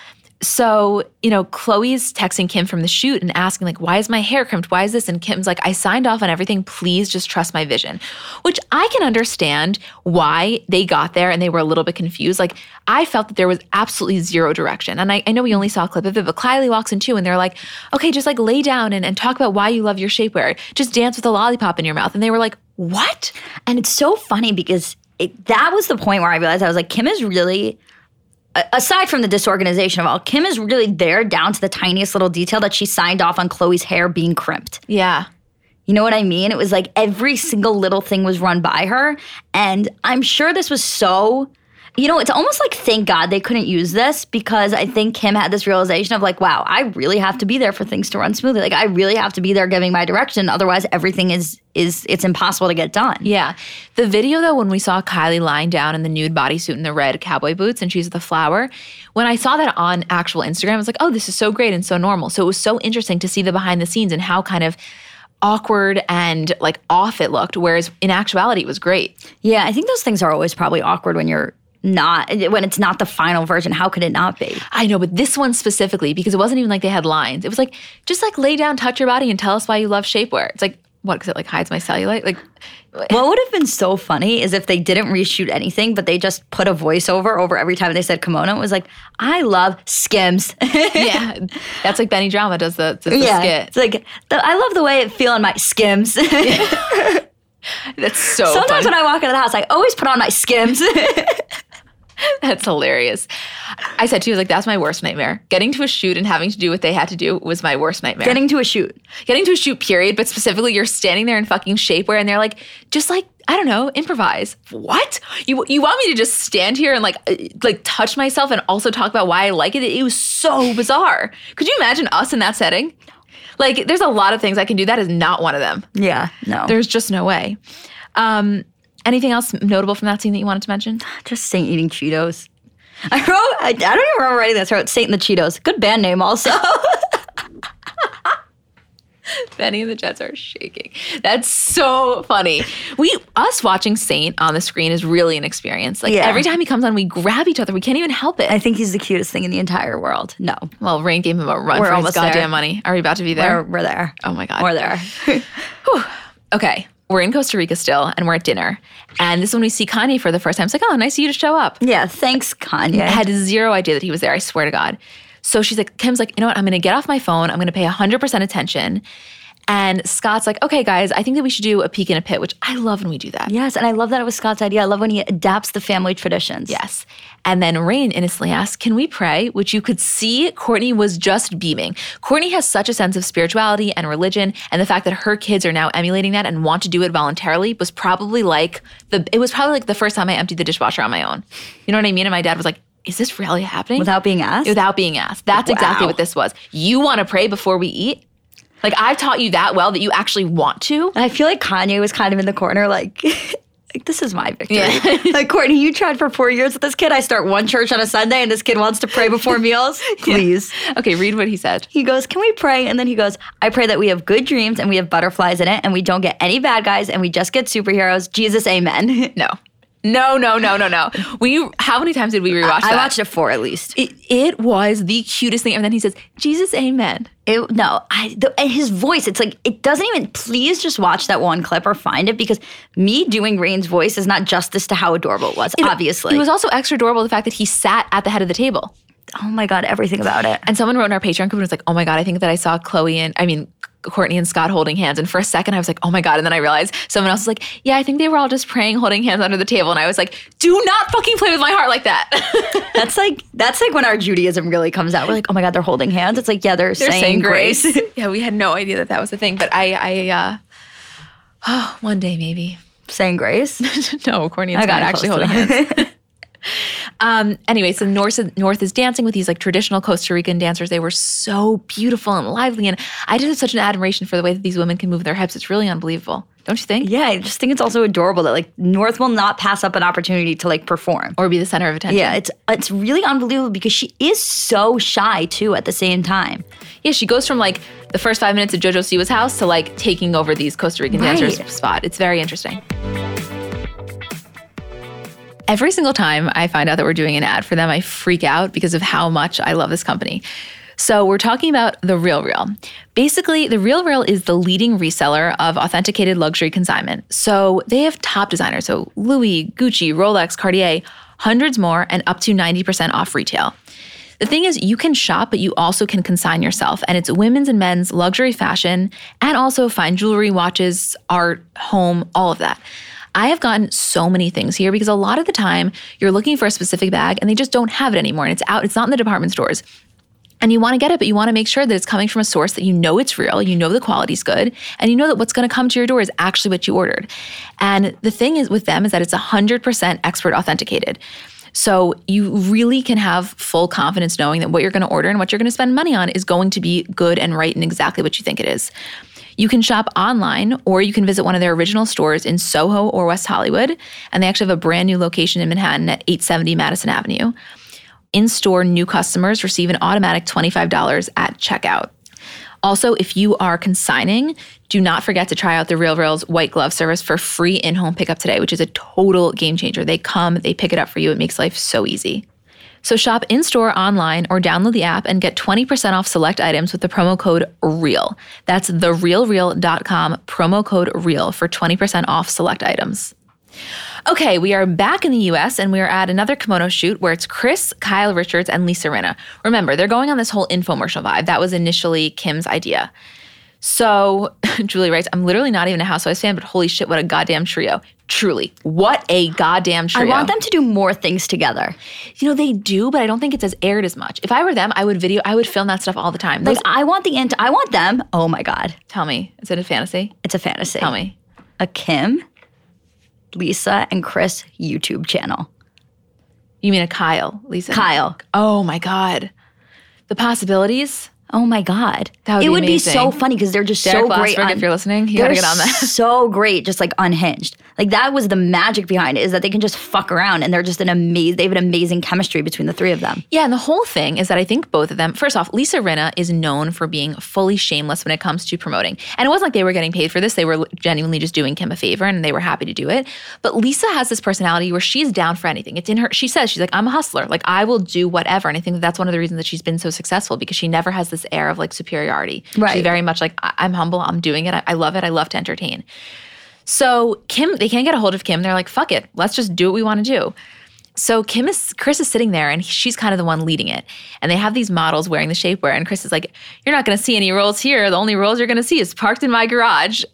so, you know, Khloé's texting Kim from the shoot and asking, like, why is my hair crimped? Why is this? And Kim's like, I signed off on everything. Please just trust my vision. Which I can understand why they got there and they were a little bit confused. Like, I felt that there was absolutely zero direction. And I, I know we only saw a clip of it, but Kylie walks in too and they're like, okay, just like lay down and, and talk about why you love your shapewear. Just dance with a lollipop in your mouth. And they were like, what?
And it's so funny because it, that was the point where I realized I was like, Kim is really aside from the disorganization of all, Kim is really there down to the tiniest little detail that she signed off on Khloé's hair being crimped.
Yeah.
You know what I mean? It was like every single little thing was run by her. And I'm sure this was so you know, it's almost like thank God they couldn't use this because I think Kim had this realization of like, wow, I really have to be there for things to run smoothly. Like I really have to be there giving my direction. Otherwise everything is is it's impossible to get done.
Yeah. The video though, when we saw Kylie lying down in the nude bodysuit and the red cowboy boots and she's the flower, when I saw that on actual Instagram, I was like, oh, this is so great and so normal. So it was so interesting to see the behind the scenes and how kind of awkward and like off it looked whereas in actuality it was great
yeah i think those things are always probably awkward when you're not when it's not the final version how could it not be?
I know but this one specifically because it wasn't even like they had lines. It was like just like lay down touch your body and tell us why you love shapewear. It's like what because it like hides my cellulite? Like
what would have been so funny is if they didn't reshoot anything but they just put a voiceover over every time they said kimono. It was like i love skims.
Yeah. That's like benny drama does the, does the yeah, skit.
It's like the, i love the way it feel on my skims.
That's so.
Sometimes
funny.
when I walk into the house, I always put on my Skims.
That's hilarious. I said to you, like, that's my worst nightmare. Getting to a shoot and having to do what they had to do was my worst nightmare.
Getting to a shoot.
Getting to a shoot, period. But specifically, you're standing there in fucking shapewear and they're like, just like, I don't know, improvise. What? You you want me to just stand here and like uh, like touch myself and also talk about why I like it? It was so bizarre. Could you imagine us in that setting? Like, there's a lot of things I can do. That is not one of them.
Yeah, no.
There's just no way. Um, anything else notable from that scene that you wanted to mention?
Just Saint eating Cheetos. I wrote, I, I don't even remember writing this. I wrote Saint and the Cheetos. Good band name, also.
Benny and the Jets are shaking. That's so funny. We us watching Saint on the screen is really an experience. Like
Yeah.
every time he comes on, we grab each other. We can't even help it.
I think he's the cutest thing in the entire world. No,
well, Reign gave him a run
We're
for his goddamn
there.
money. Are we about to be there?
we're, we're there.
oh my god.
We're there.
Okay. We're in Costa Rica still, and we're at dinner. And this is when we see Kanye for the first time. It's like, oh, nice of you to show up.
yeah, thanks, Kanye.
I had zero idea that he was there. I swear to God. So she's like, Kim's like, you know what? I'm going to get off my phone. I'm going to pay 100% attention. And Scott's like, okay, guys, I think that we should do a peek in a pit, which I love when we do that.
yes, and I love that it was Scott's idea. I love when he adapts the family traditions.
Yes. And then Reign innocently asks, Can we pray? Which you could see Kourtney was just beaming. Kourtney has such a sense of spirituality and religion, and the fact that her kids are now emulating that and want to do it voluntarily was probably like the it was probably like the first time I emptied the dishwasher on my own. You know what I mean? And my dad was like, Is this really happening?
Without being asked.
Without being asked. That's exactly what this was. You want to pray before we eat? Like I've taught you that well that you actually want to.
And I feel like Kanye was kind of in the corner, like, like this is my victory.
Yeah.
like Kourtney, you tried for four years with this kid. I start one church on a Sunday, and this kid wants to pray before meals. Please.
Okay, read what he said.
He goes, Can we pray? And then he goes, I pray that we have good dreams and we have butterflies in it and we don't get any bad guys and we just get superheroes. Jesus, amen.
No. No, no, no, no, no. We how many times did we rewatch that?
I watched it four at least.
It, it was the cutest thing. And then he says, Jesus, amen.
It, no, I, the, and his voice, it's like, it doesn't even, please just watch that one clip or find it because me doing Reign's voice is not justice to how adorable it was, obviously.
It was also extra adorable the fact that he sat at the head of the table.
oh my God, everything about it.
And someone wrote in our Patreon group and was like, oh my God, I think that I saw Khloé and, I mean, Kourtney and Scott holding hands. And for a second, I was like, oh my God. And then I realized someone else was like, yeah, I think they were all just praying, holding hands under the table. And I was like, do not fucking play with my heart like that.
That's like, that's like when our Judaism really comes out. We're like, oh my God, they're holding hands. It's like, yeah, they're,
They're
saying, grace.
yeah, we had no idea that that was a thing. But I, I, uh, oh, one day maybe.
saying grace.
no, Kourtney and
I
Scott
got
actually holding hands. Um, anyway, so North, North is dancing with these like traditional Costa Rican dancers. They were so beautiful and lively. And I just have such an admiration for the way that these women can move their hips. It's really unbelievable. Don't you think?
Yeah, I just think it's also adorable that like North will not pass up an opportunity to like perform.
Or be the center of attention.
Yeah, it's it's really unbelievable because she is so shy too at the same time.
Yeah, she goes from like the first five minutes of JoJo Siwa's house to like taking over these Costa Rican dancers'
Right.
spot. It's very interesting. Every single time I find out that we're doing an ad for them, I freak out because of how much I love this company. So we're talking about The Real Real. Basically, The Real Real is the leading reseller of authenticated luxury consignment. So they have top designers, so Louis, Gucci, Rolex, Cartier, hundreds more, and up to 90% off retail. The thing is, you can shop, but you also can consign yourself. And it's women's and men's luxury fashion, and also fine jewelry, watches, art, home, all of that. I have gotten so many things here because a lot of the time you're looking for a specific bag and they just don't have it anymore. And it's out, it's not in the department stores. And you want to get it, but you want to make sure that it's coming from a source that you know it's real, you know the quality's good, and you know that what's going to come to your door is actually what you ordered. And the thing is with them is that it's 100% expert authenticated. So you really can have full confidence knowing that what you're going to order and what you're going to spend money on is going to be good and right and exactly what you think it is. You can shop online or you can visit one of their original stores in Soho or West Hollywood. And they actually have a brand new location in Manhattan at 870 Madison Avenue. In store, new customers receive an automatic $25 at checkout. Also, if you are consigning, do not forget to try out the Real Real's white glove service for free in home pickup today, which is a total game changer. They come, they pick it up for you. It makes life so easy. So shop in store, online, or download the app and get 20% off select items with the promo code REAL. That's therealreal.com, promo code REAL for 20% off select items. Okay, we are back in the US and we are at another kimono shoot where it's Kris, Kyle Richards, and Lisa Rinna. Remember, they're going on this whole infomercial vibe. That was initially Kim's idea. So Julie writes, I'm literally not even a Housewives fan, but holy shit, what a goddamn trio. Truly, what a goddamn trio.
I want them to do more things together.
You know, they do, but I don't think it's as aired as much. If I were them, I would video, I would film that stuff all the time.
Like, I want the end, I want them. Oh my God.
Tell me, is it a fantasy?
It's a fantasy.
Tell me.
A Kim, Lisa, and Kris YouTube channel.
You mean a Kyle, Lisa?
Kyle.
Oh my God. The possibilities.
Oh my God.
That would
it
be
would
amazing.
be so funny because they're just
Derek
so great.
Blasberg,
on-
if you're listening, you gotta get on that.
so great, just like unhinged. Like that was the magic behind it is that they can just fuck around and they're just an amazing, they have an amazing chemistry between the three of them.
Yeah, and the whole thing is that I think both of them, first off, Lisa Rinna is known for being fully shameless when it comes to promoting. And it wasn't like they were getting paid for this. They were genuinely just doing Kim a favor and they were happy to do it. But Lisa has this personality where she's down for anything. It's in her, she says, she's like, I'm a hustler. Like, I will do whatever. And I think that that's one of the reasons that she's been so successful because she never has this air of like superiority.
Right.
She's very much like, I'm humble, I'm doing it, I-, I love it, I love to entertain. So Kim, they can't get a hold of Kim. They're like, fuck it, let's just do what we want to do. So Kim is Kris is sitting there and she's kind of the one leading it. And they have these models wearing the shapewear and Kris is like, "You're not going to see any rolls here. The only rolls you're going to see is parked in my garage."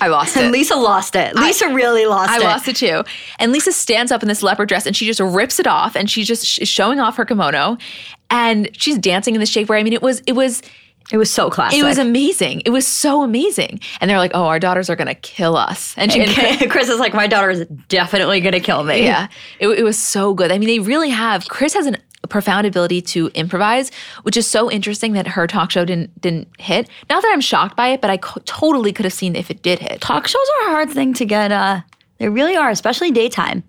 I lost
And
it.
Lisa lost it. Lisa really lost
I
it.
I lost it too. And Lisa stands up in this leopard dress and she just rips it off and she's just sh- showing off her kimono and she's dancing in the shapewear. I mean, it was it was
It was so classic.
it was amazing. It was so amazing. And they're like, "Oh, our daughters are going to kill us." And, she, and
Kris is like, my daughter is definitely gonna kill me.
Yeah, it, it was so good. I mean, they really have. Kris has an, a profound ability to improvise, which is so interesting that her talk show didn't didn't hit. Not that I'm shocked by it, but I co- totally could have seen if it did hit.
Talk shows are a hard thing to get. Uh, they really are, especially daytime.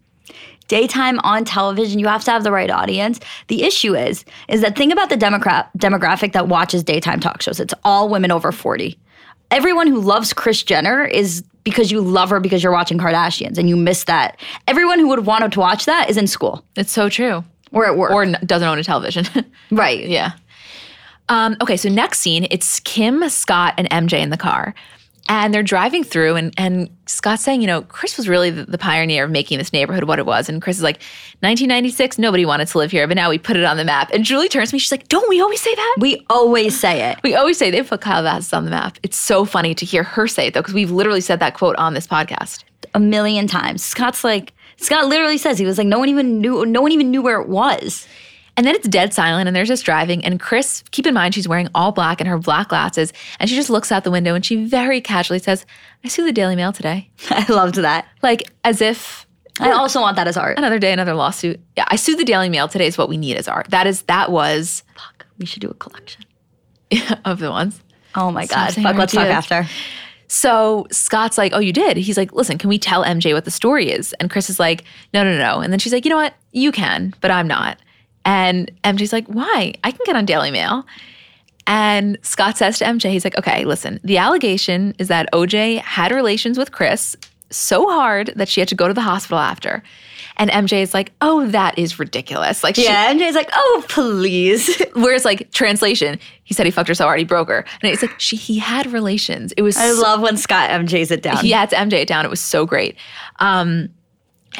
Daytime on television, you have to have the right audience. The issue is, is that think about the demogra- demographic that watches daytime talk shows. It's all women over forty. Everyone who loves Kris Jenner is because you love her because you're watching Kardashians and you miss that. Everyone who would want to watch that is in school
It's so true.
or at work.
Or n- doesn't own a television.
right.
yeah. Um, okay, so next scene, it's Kim, Scott, and MJ in the car. And they're driving through, and, and Scott's saying, you know, Kris was really the, the pioneer of making this neighborhood what it was. And Kris is like, 1996, nobody wanted to live here, but now we put it on the map. And Julie turns to me, she's like, don't we always say that?
We always say it.
We always say they put Kyle on the map. It's so funny to hear her say it, though, because we've literally said that quote on this podcast.
a million times. Scott's like Scott literally says he was like no one even knew no one even knew where it was.
And then it's dead silent, and there's just driving. And Kris, keep in mind, she's wearing all black and her black glasses. And she just looks out the window and she very casually says, I see the Daily Mail today.
I loved that.
Like as if
I also want that as art.
another day, another lawsuit. Yeah, I sued the Daily Mail today is what we need as art. That is, that was
Fuck, we should do a collection.
of the ones.
Oh my god. Fuck, let's talk after.
So Scott's like, Oh, you did? He's like, Listen, can we tell MJ what the story is? And Kris is like, No, no, no. And then she's like, You know what? You can, but I'm not. And MJ's like, Why? I can get on Daily Mail. And Scott says to MJ, He's like, Okay, listen, the allegation is that OJ had relations with Kris so hard that she had to go to the hospital after. And MJ is like, Oh, that is ridiculous. Like, she,
Yeah, MJ's like, oh please.
Whereas, like, translation, he said he fucked her so hard he broke her. And it's like, she, he had relations. It was
I
so-
love when Scott MJ's it down.
he had to MJ it down. It was so great. Um,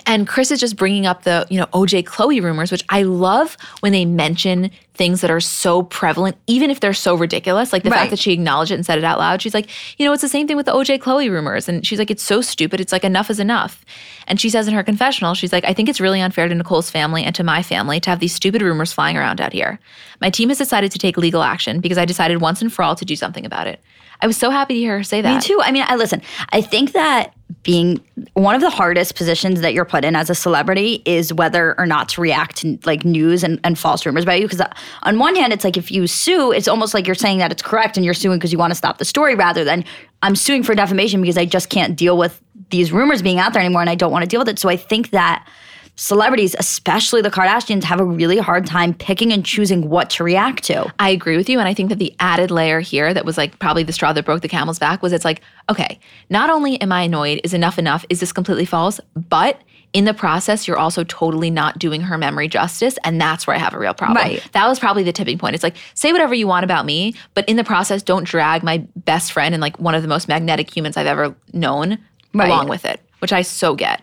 and Kris is just bringing up the, you know, OJ Khloé rumors, which I love when they mention things that are so prevalent, even if they're so ridiculous. Like the
Right.
fact that she acknowledged it and said it out loud. She's like, you know, it's the same thing with the OJ Khloé rumors. And she's like, it's so stupid. It's like, enough is enough. And she says in her confessional, she's like, I think it's really unfair to Nicole's family and to my family to have these stupid rumors flying around out here. My team has decided to take legal action because I decided once and for all to do something about it. I was so happy to hear her say that.
Me too. I mean, I listen. I think that being one of the hardest positions that you're put in as a celebrity is whether or not to react to like news and, and false rumors about you. Because uh, on one hand, it's like if you sue, it's almost like you're saying that it's correct and you're suing because you want to stop the story, rather than I'm suing for defamation because I just can't deal with these rumors being out there anymore and I don't want to deal with it. So I think that celebrities, especially the Kardashians, have a really hard time picking and choosing what to react to.
I agree with you. And I think that the added layer here that was like probably the straw that broke the camel's back was it's like, okay, not only am I annoyed, is enough enough? Is this completely false? But in the process, you're also totally not doing her memory justice. And that's where I have a real problem.
Right.
That was probably the tipping point. It's like, say whatever you want about me, but in the process, don't drag my best friend and like one of the most magnetic humans I've ever known
Right.
along with it, which I so get.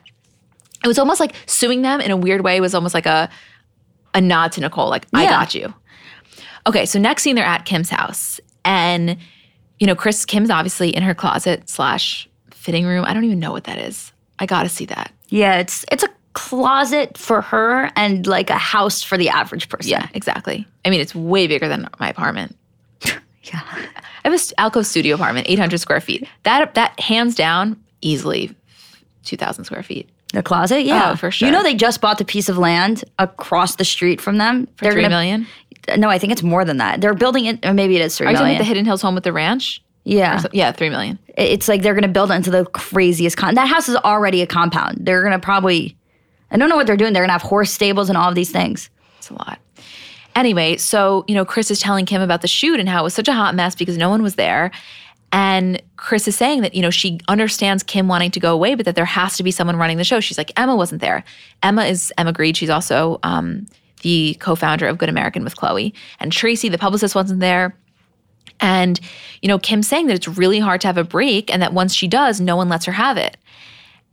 It was almost like suing them in a weird way was almost like a a nod to Nicole, like, I
Yeah.
got you. Okay, so next scene, they're at Kim's house. And, you know, Kris Kim's obviously in her closet slash fitting room. I don't even know what that is. I gotta see that.
Yeah, it's it's a closet for her and like a house for the average person.
Yeah, exactly. I mean, it's way bigger than my apartment.
yeah.
I have a st- alcove studio apartment, 800 square feet. That that hands down easily 2,000 square feet.
The closet, oh, yeah,
Oh, for sure.
You know, they just bought the piece of land across the street from them.
For three million.
No, I think it's more than that. They're building it, or maybe it is three
Are you
million.
about the Hidden Hills home with the ranch?
yeah,
So- yeah, three million.
it's like they're going to build it into the craziest con. That house is already a compound. They're going to probably, I don't know what they're doing. They're going to have horse stables and all of these things.
It's a lot. Anyway, so, you know, Kris is telling Kim about the shoot and how it was such a hot mess because no one was there. And Kris is saying that, you know, she understands Kim wanting to go away, but that there has to be someone running the show. She's like, Emma wasn't there. Emma is Emma Grede. She's also um, the co founder of Good American with Khloé. And Tracy, the publicist, wasn't there. And, you know, Kim's saying that it's really hard to have a break and that once she does, no one lets her have it.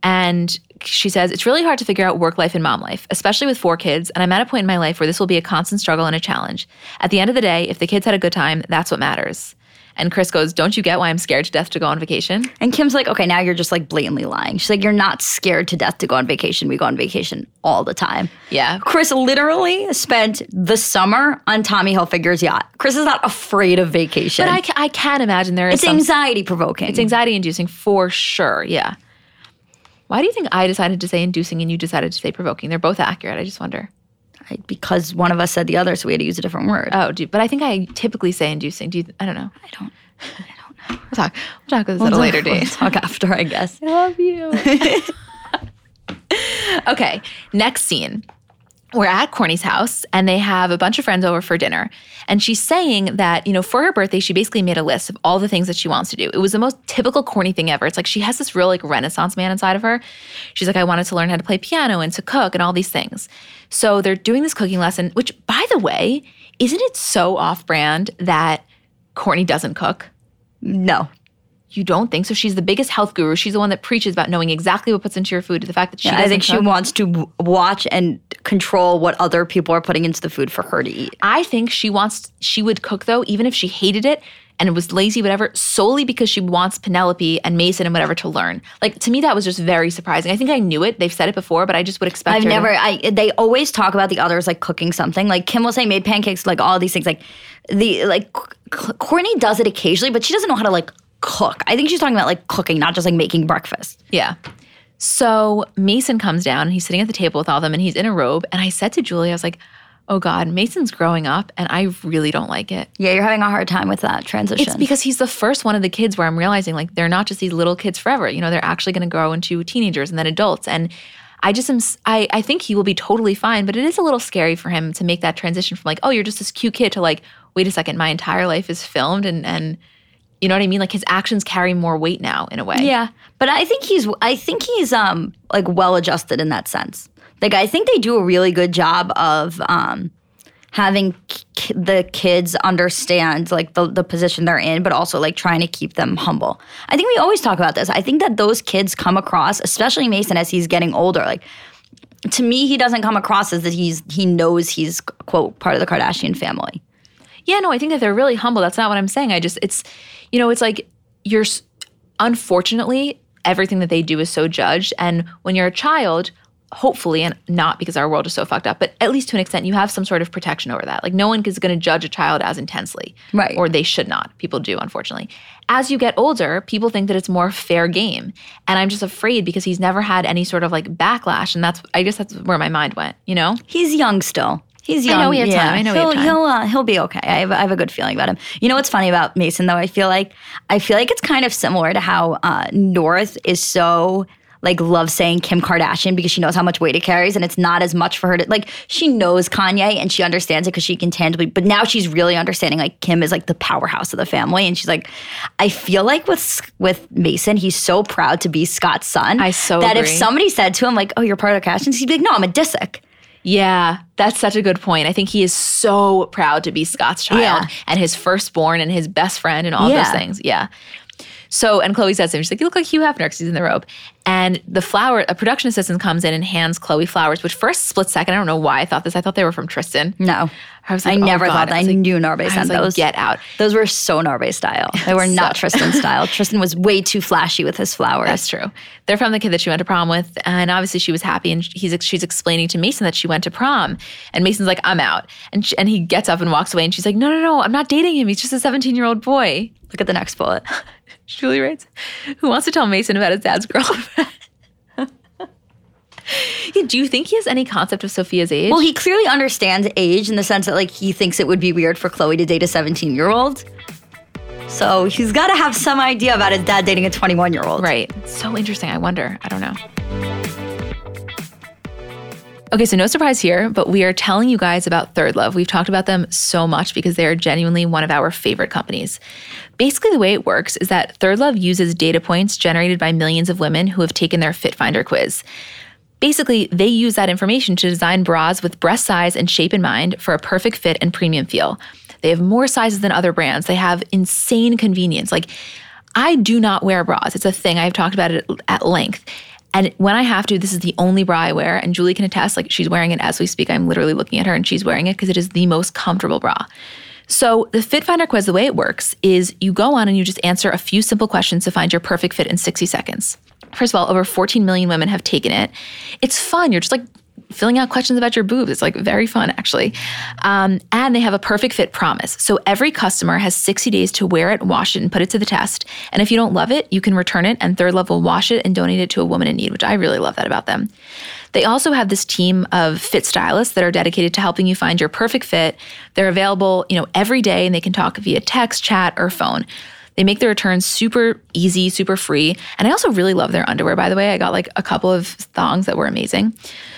And she says, it's really hard to figure out work life and mom life, especially with four kids. And I'm at a point in my life where this will be a constant struggle and a challenge. At the end of the day, if the kids had a good time, that's what matters. And Kris goes, Don't you get why I'm scared to death to go on vacation?
And Kim's like, okay, now you're just like blatantly lying. She's like, you're not scared to death to go on vacation. We go on vacation all the time.
Yeah.
Kris literally spent the summer on Tommy Hilfiger's yacht. Kris is not afraid of vacation.
But I, ca- I can imagine there is
it's
some,
anxiety provoking.
it's anxiety inducing for sure. Yeah. Why do you think I decided to say inducing and you decided to say provoking? They're both accurate. I just wonder.
Because one of us said the other, so we had to use a different word.
Oh, do, but I think I typically say inducing. Do you, I don't know.
I don't. I don't know.
We'll talk. We'll talk about this at a later
We'll
date.
talk after, I guess.
I love you. okay, next scene. We're at Corny's house and they have a bunch of friends over for dinner. And she's saying that, you know, for her birthday, she basically made a list of all the things that she wants to do. It was the most typical corny thing ever. It's like she has this real like renaissance man inside of her. She's like, I wanted to learn how to play piano and to cook and all these things. So they're doing this cooking lesson, which by the way, isn't it so off brand that Corny doesn't cook?
No.
You don't think so? She's the biggest health guru. She's the one that preaches about knowing exactly what puts into your food. The fact that she
Yeah,
doesn't
I think she wants to watch and control what other people are putting into the food for her to eat.
I think she wants she would cook though, even if she hated it and it was lazy, whatever, solely because she wants Penelope and Mason and whatever to learn. Like to me, that was just very surprising. I think I knew it. They've said it before, but I just would expect.
I've
her to-
never. I they always talk about the others like cooking something. Like Kim will say made pancakes, like all these things. Like the like C- Kourtney does it occasionally, but she doesn't know how to like cook. I think she's talking about like cooking, not just like making breakfast.
Yeah. So Mason comes down and he's sitting at the table with all of them and he's in a robe. And I said to Julie, I was like, "Oh God, Mason's growing up, and I really don't like it."
Yeah, you're having a hard time with that transition.
It's because he's the first one of the kids where I'm realizing like they're not just these little kids forever. You know, they're actually going to grow into teenagers and then adults. And I just am, I think he will be totally fine, but it is a little scary for him to make that transition from like, oh, you're just this cute kid to like, wait a second, my entire life is filmed and, and, you know what I mean? Like his actions carry more weight now in a way.
Yeah, but I think he's I think he's um like well adjusted in that sense. Like I think they do a really good job of um having k- the kids understand like the the position they're in, but also like trying to keep them humble. I think we always talk about this. I think that those kids come across, especially Mason as he's getting older, like. To me, he doesn't come across as that he's he knows he's quote part of the Kardashian family.
Yeah, no, I think that they're really humble. That's not what I'm saying. I just, it's, you know, it's like you're, unfortunately, everything that they do is so judged. And when you're a child, hopefully, and not because our world is so fucked up, but at least to an extent, you have some sort of protection over that. Like no one is going to judge a child as intensely.
Right.
Or they should not. People do, unfortunately. As you get older, people think that it's more fair game. And I'm just afraid because he's never had any sort of like backlash. And that's, I guess that's where my mind went, you know?
He's young still. He's
I
young.
know he has
yeah.
time. I know he
he'll
has time.
he'll uh, he'll be okay. I have, I have a good feeling about him. You know what's funny about Mason though? I feel like I feel like it's kind of similar to how uh, North is so like loves saying Kim Kardashian because she knows how much weight it carries, and it's not as much for her to like. She knows Kanye and she understands it because she can tangibly. But now she's really understanding like Kim is like the powerhouse of the family, and she's like, I feel like with with Mason, he's so proud to be Scott's son.
I so
that if somebody said to him like, "Oh, you're part of the Kardashians," he'd be like, "No, I'm a Disick."
Yeah, that's such a good point. I think he is so proud to be Scott's child
Yeah.
and his firstborn and his best friend and all
Yeah.
those things. Yeah. So, and Khloé says to him, she's like, you look like Hugh Hefner because he's in the robe. And the flower, a production assistant comes in and hands Khloé flowers, which first split second, I don't know why I thought this. I thought they were from Tristan.
No.
I was
I
like, oh,
never
God.
thought that. I
was like-
knew Narbe
I
sent
like,
those.
get out.
Those were so Narbe style. They were not Tristan style. Tristan was way too flashy with his flowers.
That's true. They're from the kid that she went to prom with, and obviously she was happy. And he's she's explaining to Mason that she went to prom, and Mason's like, "I'm out," and she, and he gets up and walks away, and she's like, "No, no, no, I'm not dating him. He's just a 17 year old boy."
Look at the next bullet.
Julie writes, "Who wants to tell Mason about his dad's girlfriend?" Do you think he has any concept of Sofia's age?
Well, he clearly understands age in the sense that like he thinks it would be weird for Khloé to date a 17 year old. So he's got to have some idea about his dad dating a 21 year old.
Right. So interesting. I wonder. I don't know. Okay, so no surprise here, but we are telling you guys about Third Love. We've talked about them so much because they are genuinely one of our favorite companies. Basically, the way it works is that Third Love uses data points generated by millions of women who have taken their Fit Finder quiz. Basically, they use that information to design bras with breast size and shape in mind for a perfect fit and premium feel. They have more sizes than other brands. They have insane convenience. Like, I do not wear bras. It's a thing. I've talked about it at length. And when I have to, this is the only bra I wear. And Julie can attest, like, she's wearing it as we speak. I'm literally looking at her and she's wearing it because it is the most comfortable bra. So, the Fit Finder quiz, the way it works is you go on and you just answer a few simple questions to find your perfect fit in 60 seconds. First of all, over 14 million women have taken it. It's fun. You're just like filling out questions about your boobs. It's like very fun, actually. Um, and they have a perfect fit promise. So every customer has 60 days to wear it, wash it, and put it to the test. And if you don't love it, you can return it, and Third Love will wash it and donate it to a woman in need, which I really love that about them. They also have this team of fit stylists that are dedicated to helping you find your perfect fit. They're available, you know, every day, and they can talk via text, chat, or phone. They make the returns super easy, super free. And I also really love their underwear, by the way. I got like a couple of thongs that were amazing.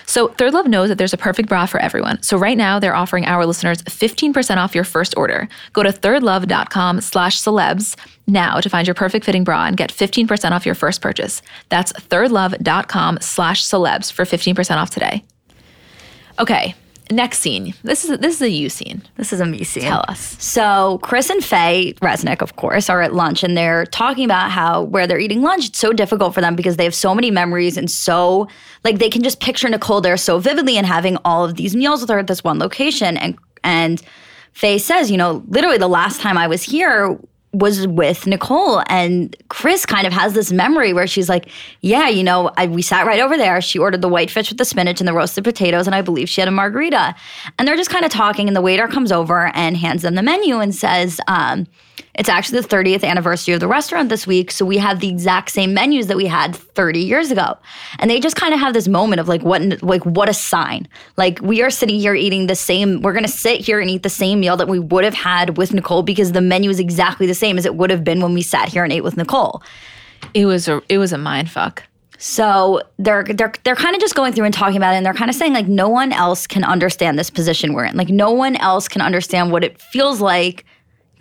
So Third Love knows that there's a perfect bra for everyone. So right now they're offering our listeners 15% off your first order. Go to thirdlove.com slash celebs now to find your perfect fitting bra and get 15% off your first purchase. That's thirdlove.com slash celebs for 15% off today. Okay, next scene. This is this is a you scene.
This is a me scene.
Tell us.
So Kris and Faye Resnick, of course, are at lunch and they're talking about how where they're eating lunch, it's so difficult for them because they have so many memories and so like they can just picture Nicole there so vividly and having all of these meals with her at this one location. And and Faye says, you know, literally the last time I was here was with Nicole and Chris kind of has this memory where she's like, yeah, you know, I, we sat right over there. She ordered the white fish with the spinach and the roasted potatoes, and I believe she had a margarita. And they're just kind of talking, and the waiter comes over and hands them the menu and says, um, it's actually the 30th anniversary of the restaurant this week, so we have the exact same menus that we had 30 years ago. And they just kind of have this moment of like, what, like, what a sign! Like we are sitting here eating the same. We're gonna sit here and eat the same meal that we would have had with Nicole because the menu is exactly the same as it would have been when we sat here and ate with Nicole.
It was a it was a mind fuck.
So they're they're they're kind of just going through and talking about it, and they're kind of saying like no one else can understand this position we're in. Like no one else can understand what it feels like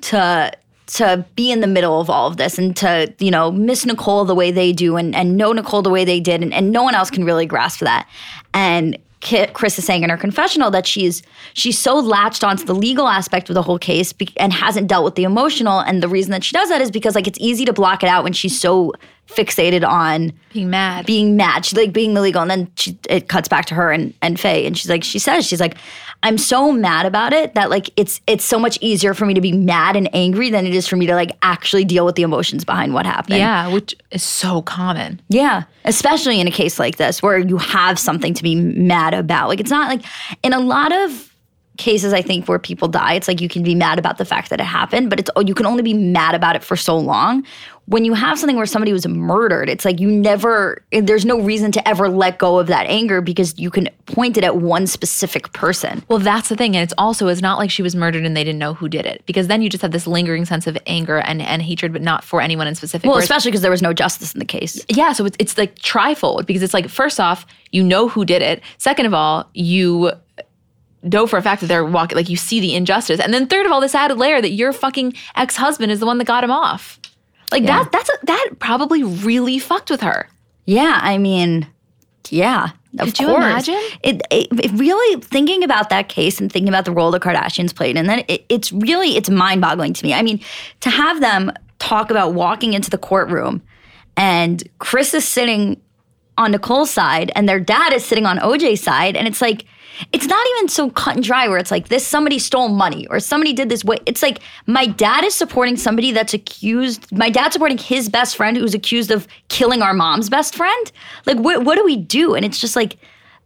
to to be in the middle of all of this and to you know miss Nicole the way they do and and know Nicole the way they did, and, and no one else can really grasp that. And Kris is saying in her confessional that she's she's so latched onto the legal aspect of the whole case be- and hasn't dealt with the emotional. And the reason that she does that is because like it's easy to block it out when she's so fixated on
Being mad.
being mad. She's like being illegal. And then she, it cuts back to her and, and Faye. And she's like, she says, she's like, I'm so mad about it that like it's it's so much easier for me to be mad and angry than it is for me to like actually deal with the emotions behind what happened.
yeah, which is so common.
Yeah. Especially in a case like this where you have something to be mad about. Like it's not like in a lot of cases I think where people die, it's like you can be mad about the fact that it happened, but it's oh, you can only be mad about it for so long. When you have something where somebody was murdered, it's like you never there's no reason to ever let go of that anger because you can point it at one specific person.
Well, that's the thing. And it's also, it's not like she was murdered and they didn't know who did it. Because then you just have this lingering sense of anger and, and hatred, but not for anyone in specific.
Well,
Whereas-
especially because there was no justice in the case.
yeah, so it's, it's like trifold because it's like, first off, you know who did it. Second of all, you know for a fact that they're walking, like you see the injustice. And then third of all, this added layer that your fucking ex husband is the one that got him off. Like
Yeah.
that, that's a, that probably really fucked with her.
Yeah, I mean, yeah. Of
Could you
course.
imagine?
It, it, it really thinking about that case and thinking about the role the Kardashians played, and then it, it's really it's mind boggling to me. I mean, to have them talk about walking into the courtroom and Kris is sitting on Nicole's side and their dad is sitting on OJ's side. And it's like, it's not even so cut and dry where it's like this somebody stole money or somebody did this way. It's like my dad is supporting somebody that's accused, my dad's supporting his best friend who's accused of killing our mom's best friend. Like, what, what do we do? And it's just like,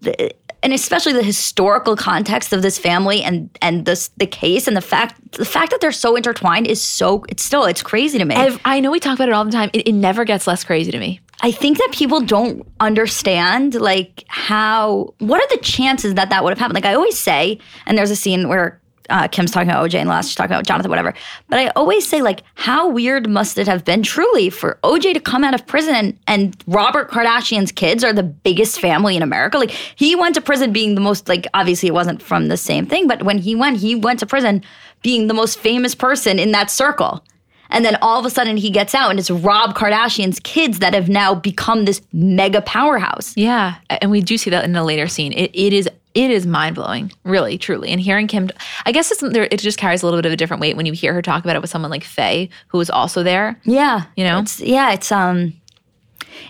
the, and especially the historical context of this family and and this the case and the fact the fact that they're so intertwined is so it's still it's crazy to me.
I've, i know we talk about it all the time. It, it never gets less crazy to me.
I think that people don't understand like how what are the chances that that would have happened. Like I always say, and there's a scene where uh, Kim's talking about OJ and last she's talking about Jonathan, whatever. But I always say, like, how weird must it have been truly for OJ to come out of prison and, and Robert Kardashian's kids are the biggest family in America? Like, he went to prison being the most, like, obviously it wasn't from the same thing, but when he went, he went to prison being the most famous person in that circle. And then all of a sudden he gets out and it's Rob Kardashian's kids that have now become this mega powerhouse.
Yeah. And we do see that in a later scene. It, it is it is mind blowing, really, truly. And hearing Kim, I guess it's, it just carries a little bit of a different weight when you hear her talk about it with someone like Faye, who was also there.
Yeah,
you know,
it's, yeah, it's um,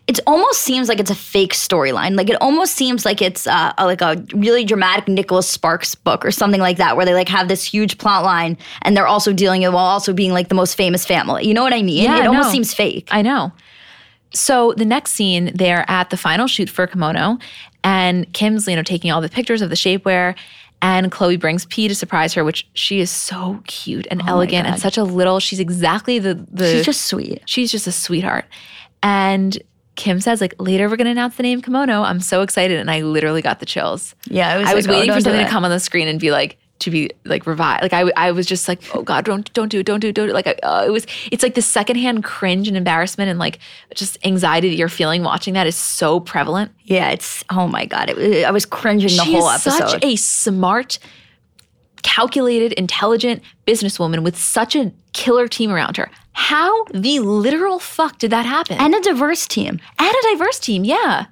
it almost seems like it's a fake storyline. Like it almost seems like it's uh, like a really dramatic Nicholas Sparks book or something like that, where they like have this huge plot line and they're also dealing it while also being like the most famous family. You know what I mean?
Yeah,
it almost seems fake.
I know. So the next scene, they're at the final shoot for Kimono, and Kim's, you know, taking all the pictures of the shapewear. And Khloé brings P to surprise her, which she is so cute and oh elegant and such a little. She's exactly the the.
She's just sweet.
She's just a sweetheart. And Kim says, like, later we're gonna announce the name Kimono. I'm so excited, and I literally got the chills.
Yeah,
was I was like, oh, waiting for something to come on the screen and be like, to be like revived. Like I, I was just like, oh God, don't, don't do it, don't do it, don't do it. Like I, uh, it was, it's like the secondhand cringe and embarrassment and like just anxiety that you're feeling watching that is so prevalent.
Yeah, it's oh my God, it, I was cringing the
she
whole
is
episode.
Such a smart, calculated, intelligent businesswoman with such a killer team around her. How the literal fuck did that happen?
And a diverse team.
And a diverse team, yeah.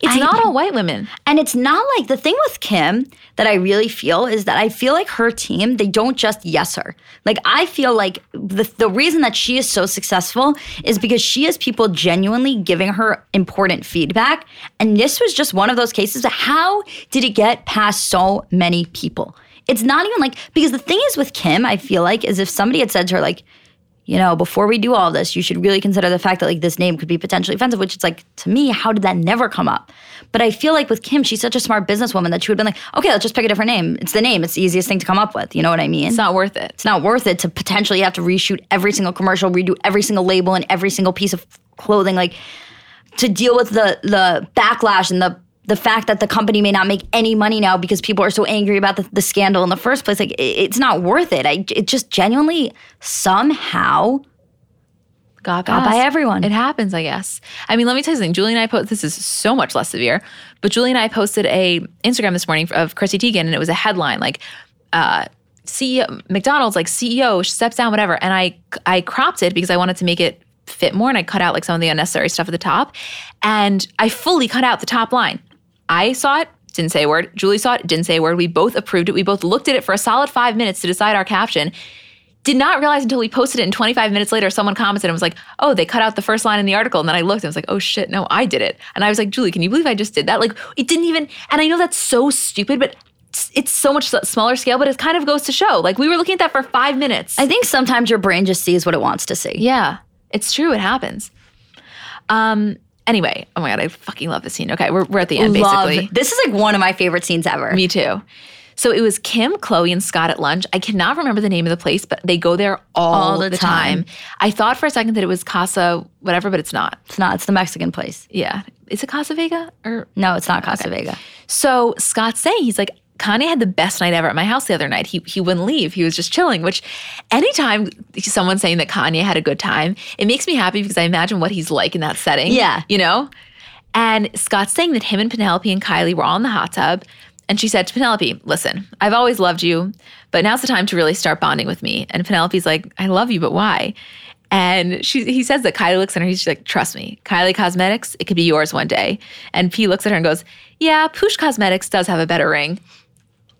It's I, not all white women.
And it's not like the thing with Kim that I really feel is that I feel like her team, they don't just yes her. Like I feel like the, the reason that she is so successful is because she has people genuinely giving her important feedback. And this was just one of those cases. How did it get past so many people? It's not even like, because the thing is with Kim, I feel like, is if somebody had said to her, like, you know, before we do all this, you should really consider the fact that like this name could be potentially offensive, which it's like to me, how did that never come up? But I feel like with Kim, she's such a smart businesswoman that she would have been like, okay, let's just pick a different name. It's the name. It's the easiest thing to come up with. You know what I mean?
It's not worth it.
It's not worth it to potentially have to reshoot every single commercial, redo every single label and every single piece of clothing, like to deal with the the backlash and the the fact that the company may not make any money now because people are so angry about the, the scandal in the first place, like it, it's not worth it. I it just genuinely somehow got, got by everyone.
It happens, I guess. I mean, let me tell you something. Julie and I post this is so much less severe, but Julie and I posted a Instagram this morning of Chrissy Teigen, and it was a headline like. Uh, CEO McDonald's like CEO steps down whatever and I I cropped it because I wanted to make it fit more and I cut out like some of the unnecessary stuff at the top and I fully cut out the top line I saw it, didn't say a word. Julie saw it, didn't say a word. We both approved it. We both looked at it for a solid five minutes to decide our caption. Did not realize until we posted it, and 25 minutes later, someone commented and was like, "Oh, they cut out the first line in the article." And then I looked and was like, "Oh shit, no, I did it." And I was like, "Julie, can you believe I just did that?" Like, it didn't even. And I know that's so stupid, but it's so much smaller scale, but it kind of goes to show. Like we were looking at that for five minutes.
I think sometimes your brain just sees what it wants to see.
Yeah, it's true. It happens. Um, Anyway, oh my god, I fucking love this scene. Okay, we're, we're at the end love. basically.
This is like one of my favorite scenes ever.
Me too. So it was Kim, Khloé, and Scott at lunch. I cannot remember the name of the place, but they go there all, all the, the time. time. I thought for a second that it was Casa whatever, but it's not.
It's not. It's the Mexican place.
Yeah. Is it Casa Vega or
no? It's not Casa okay. Vega.
So Scott's saying he's like, Kanye had the best night ever at my house the other night. He he wouldn't leave. He was just chilling, which anytime someone's saying that Kanye had a good time, it makes me happy because I imagine what he's like in that setting.
Yeah.
You know? And Scott's saying that him and Penelope and Kylie were all in the hot tub. And she said to Penelope, Listen, I've always loved you, but now's the time to really start bonding with me. And Penelope's like, I love you, but why? And she, he says that Kylie looks at her, he's like, Trust me, Kylie Cosmetics, it could be yours one day. And P looks at her and goes, Yeah, Poosh Cosmetics does have a better ring.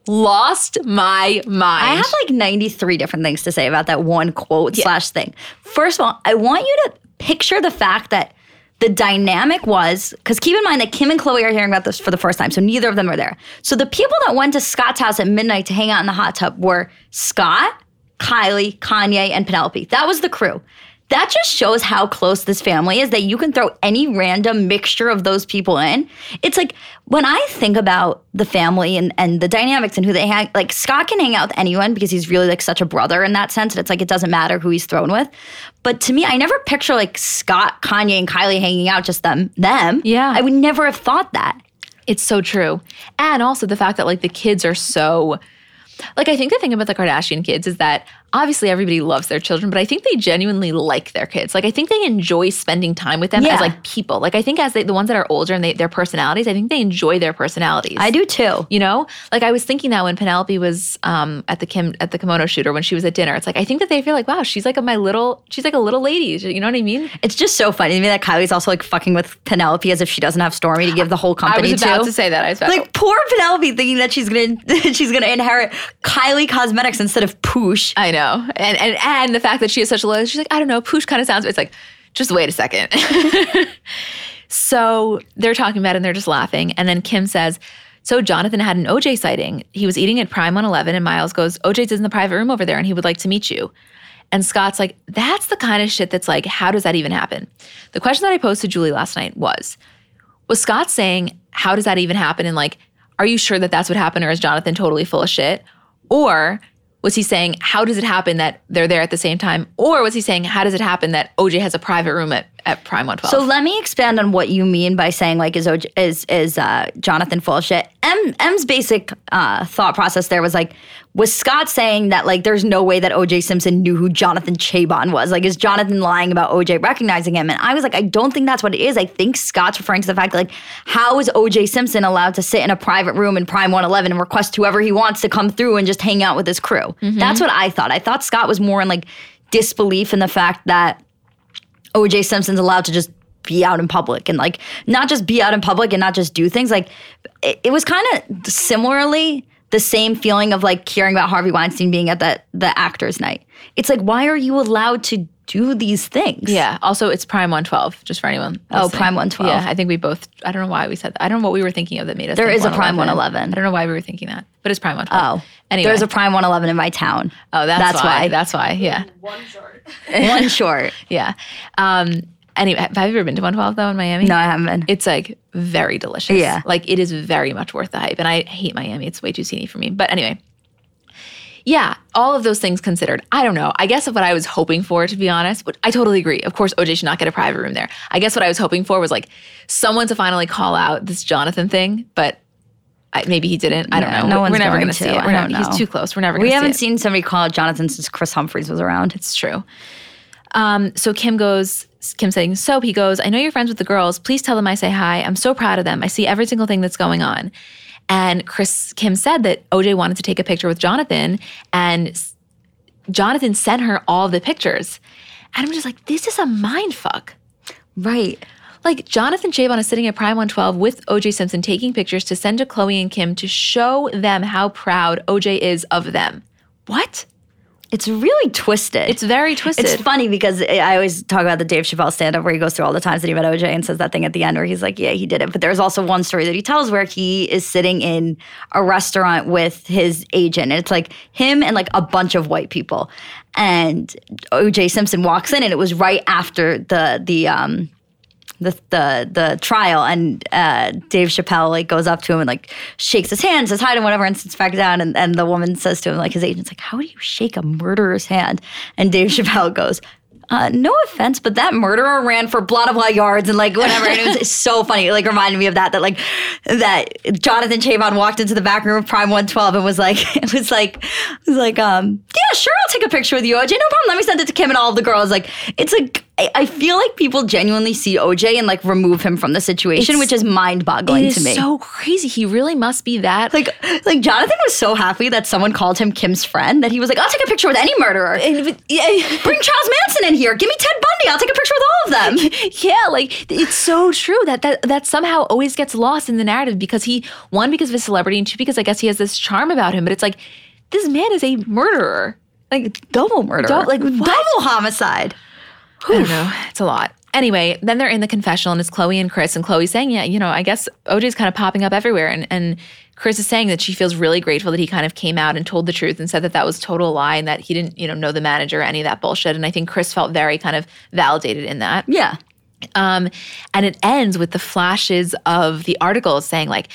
Lost my mind.
I have like 93 different things to say about that one quote slash thing. First of all, I want you to picture the fact that the dynamic was because keep in mind that Kim and Khloé are hearing about this for the first time, so neither of them are there. So the people that went to Scott's house at midnight to hang out in the hot tub were Scott, Kylie, Kanye, and Penelope. That was the crew that just shows how close this family is that you can throw any random mixture of those people in. It's like when I think about the family and, and the dynamics and who they hang, like Scott can hang out with anyone because he's really like such a brother in that sense. And it's like it doesn't matter who he's thrown with. But to me, I never picture like Scott, Kanye, and Kylie hanging out just them. Them.
Yeah.
I would never have thought that.
It's so true. And also the fact that like the kids are so like I think the thing about the Kardashian kids is that obviously everybody loves their children, but I think they genuinely like their kids. Like I think they enjoy spending time with them yeah. as like people. Like I think as they, the ones that are older and they, their personalities, I think they enjoy their personalities.
I do too.
You know, like I was thinking that when Penelope was um, at the Kim at the kimono shooter when she was at dinner, it's like I think that they feel like wow, she's like a, my little, she's like a little lady. You know what I mean?
It's just so funny to me that Kylie's also like fucking with Penelope as if she doesn't have Stormi to give the whole company
I was about
to.
to say that. I was about
like poor Penelope thinking that she's gonna she's gonna inherit Kylie Cosmetics instead of Poosh.
I know, and and and the fact that she has such a low, she's like, I don't know, Poosh kind of sounds, it's like, just wait a second. so they're talking about it and they're just laughing. And then Kim says, so Jonathan had an OJ sighting. He was eating at Prime 111 and Miles goes, OJ's in the private room over there and he would like to meet you. And Scott's like, that's the kind of shit that's like, how does that even happen? The question that I posed to Julie last night was, was Scott saying, how does that even happen? And like, are you sure that that's what happened or is Jonathan totally full of shit? Or was he saying, how does it happen that they're there at the same time? Or was he saying, how does it happen that OJ has a private room at, at Prime 112?
So let me expand on what you mean by saying, like, is OJ, is, is uh, Jonathan full shit? M, M's basic uh, thought process there was like, was Scott saying that like there's no way that OJ Simpson knew who Jonathan Cheban was? Like, is Jonathan lying about OJ recognizing him? And I was like, I don't think that's what it is. I think Scott's referring to the fact that like, how is OJ Simpson allowed to sit in a private room in Prime 111 and request whoever he wants to come through and just hang out with his crew? Mm-hmm. That's what I thought. I thought Scott was more in like disbelief in the fact that OJ Simpson's allowed to just be out in public and like not just be out in public and not just do things. Like it, it was kind of similarly the same feeling of like hearing about Harvey Weinstein being at the the actors night. It's like why are you allowed to do these things?
Yeah. Also, it's Prime 112, just for anyone.
Listening. Oh, Prime 112.
Yeah, I think we both. I don't know why we said that. I don't know what we were thinking of that made us.
There is a Prime 111.
I don't know why we were thinking that, but it's Prime 112.
Oh, anyway, there's a Prime 111 in my town.
Oh, that's, that's why. why. That's why. Yeah.
One short.
One short.
yeah. Um, Anyway, have you ever been to 112 though in Miami?
No, I haven't been.
It's like very delicious.
Yeah.
Like it is very much worth the hype. And I hate Miami. It's way too scenery for me. But anyway. Yeah, all of those things considered. I don't know. I guess what I was hoping for, to be honest, but I totally agree. Of course, OJ should not get a private room there. I guess what I was hoping for was like someone to finally call out this Jonathan thing, but I, maybe he didn't. I don't know.
No
we're,
one's
we're never
going
to see it.
We're
not, he's too close. We're never.
We haven't
see
seen somebody call out Jonathan since Kris Humphries was around.
It's true. Um, so Kim goes, Kim saying, so he goes, I know you're friends with the girls. Please tell them I say hi. I'm so proud of them. I see every single thing that's going on. And Kris Kim said that OJ wanted to take a picture with Jonathan, and Jonathan sent her all the pictures. And I'm just like, this is a mind fuck.
Right.
Like Jonathan Cheban is sitting at Prime 112 with OJ Simpson taking pictures to send to Khloé and Kim to show them how proud OJ is of them. What?
It's really twisted.
It's very twisted.
It's funny because I always talk about the Dave Chappelle stand up where he goes through all the times that he met OJ and says that thing at the end where he's like, yeah, he did it. But there's also one story that he tells where he is sitting in a restaurant with his agent. And it's like him and like a bunch of white people. And OJ Simpson walks in and it was right after the, the, um, the the the trial, and uh, Dave Chappelle like goes up to him and like shakes his hand, says hi to him, whatever, and sits back down. And, and the woman says to him, like his agent's like, "How do you shake a murderer's hand?" And Dave Chappelle goes, uh, no offense, but that murderer ran for blah blah yards and like whatever. and it was so funny. It like reminded me of that, that like that Jonathan Cheban walked into the back room of Prime 112 and was like, it was like, it was like, um, yeah, sure, I'll take a picture with you, OJ. No problem. Let me send it to Kim and all the girls. Like, it's like, I feel like people genuinely see OJ and like remove him from the situation, it's, which is mind boggling to me.
so crazy. He really must be that.
Like, like Jonathan was so happy that someone called him Kim's friend that he was like, I'll take a picture with any murderer. And, yeah. Bring Charles Manson in here. Give me Ted Bundy. I'll take a picture with all of them.
yeah, like it's so true that that that somehow always gets lost in the narrative because he one because of his celebrity and two because I guess he has this charm about him. But it's like this man is a murderer, like
double murder,
like what?
double homicide.
I don't know. It's a lot. Anyway, then they're in the confessional and it's Khloé and Kris and Khloé saying, yeah, you know, I guess OJ's kind of popping up everywhere. And, and Kris is saying that she feels really grateful that he kind of came out and told the truth and said that that was total lie and that he didn't, you know, know the manager or any of that bullshit. And I think Kris felt very kind of validated in that.
Yeah.
Um, and it ends with the flashes of the article saying like,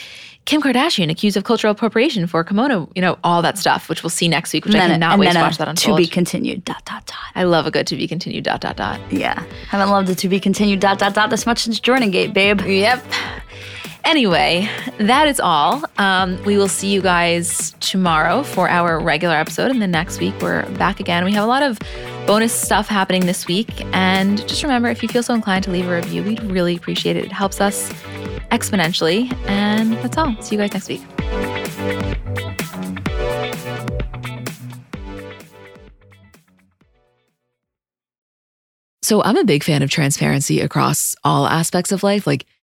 Kim Kardashian accused of cultural appropriation for kimono, you know, all that stuff, which we'll see next week, which I cannot wait to watch that unfold.
To be continued, dot, dot, dot.
I love a good to be continued, dot, dot, dot.
Yeah. Haven't loved a to be continued, dot, dot, dot this much since Jordan Gate, babe.
Yep. Anyway, that is all. Um, we will see you guys tomorrow for our regular episode. And then next week, we're back again. We have a lot of bonus stuff happening this week. And just remember if you feel so inclined to leave a review, we'd really appreciate it. It helps us exponentially. And that's all. See you guys next week.
So, I'm a big fan of transparency across all aspects of life. Like,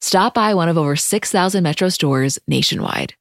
Stop by one of over 6,000 Metro stores nationwide.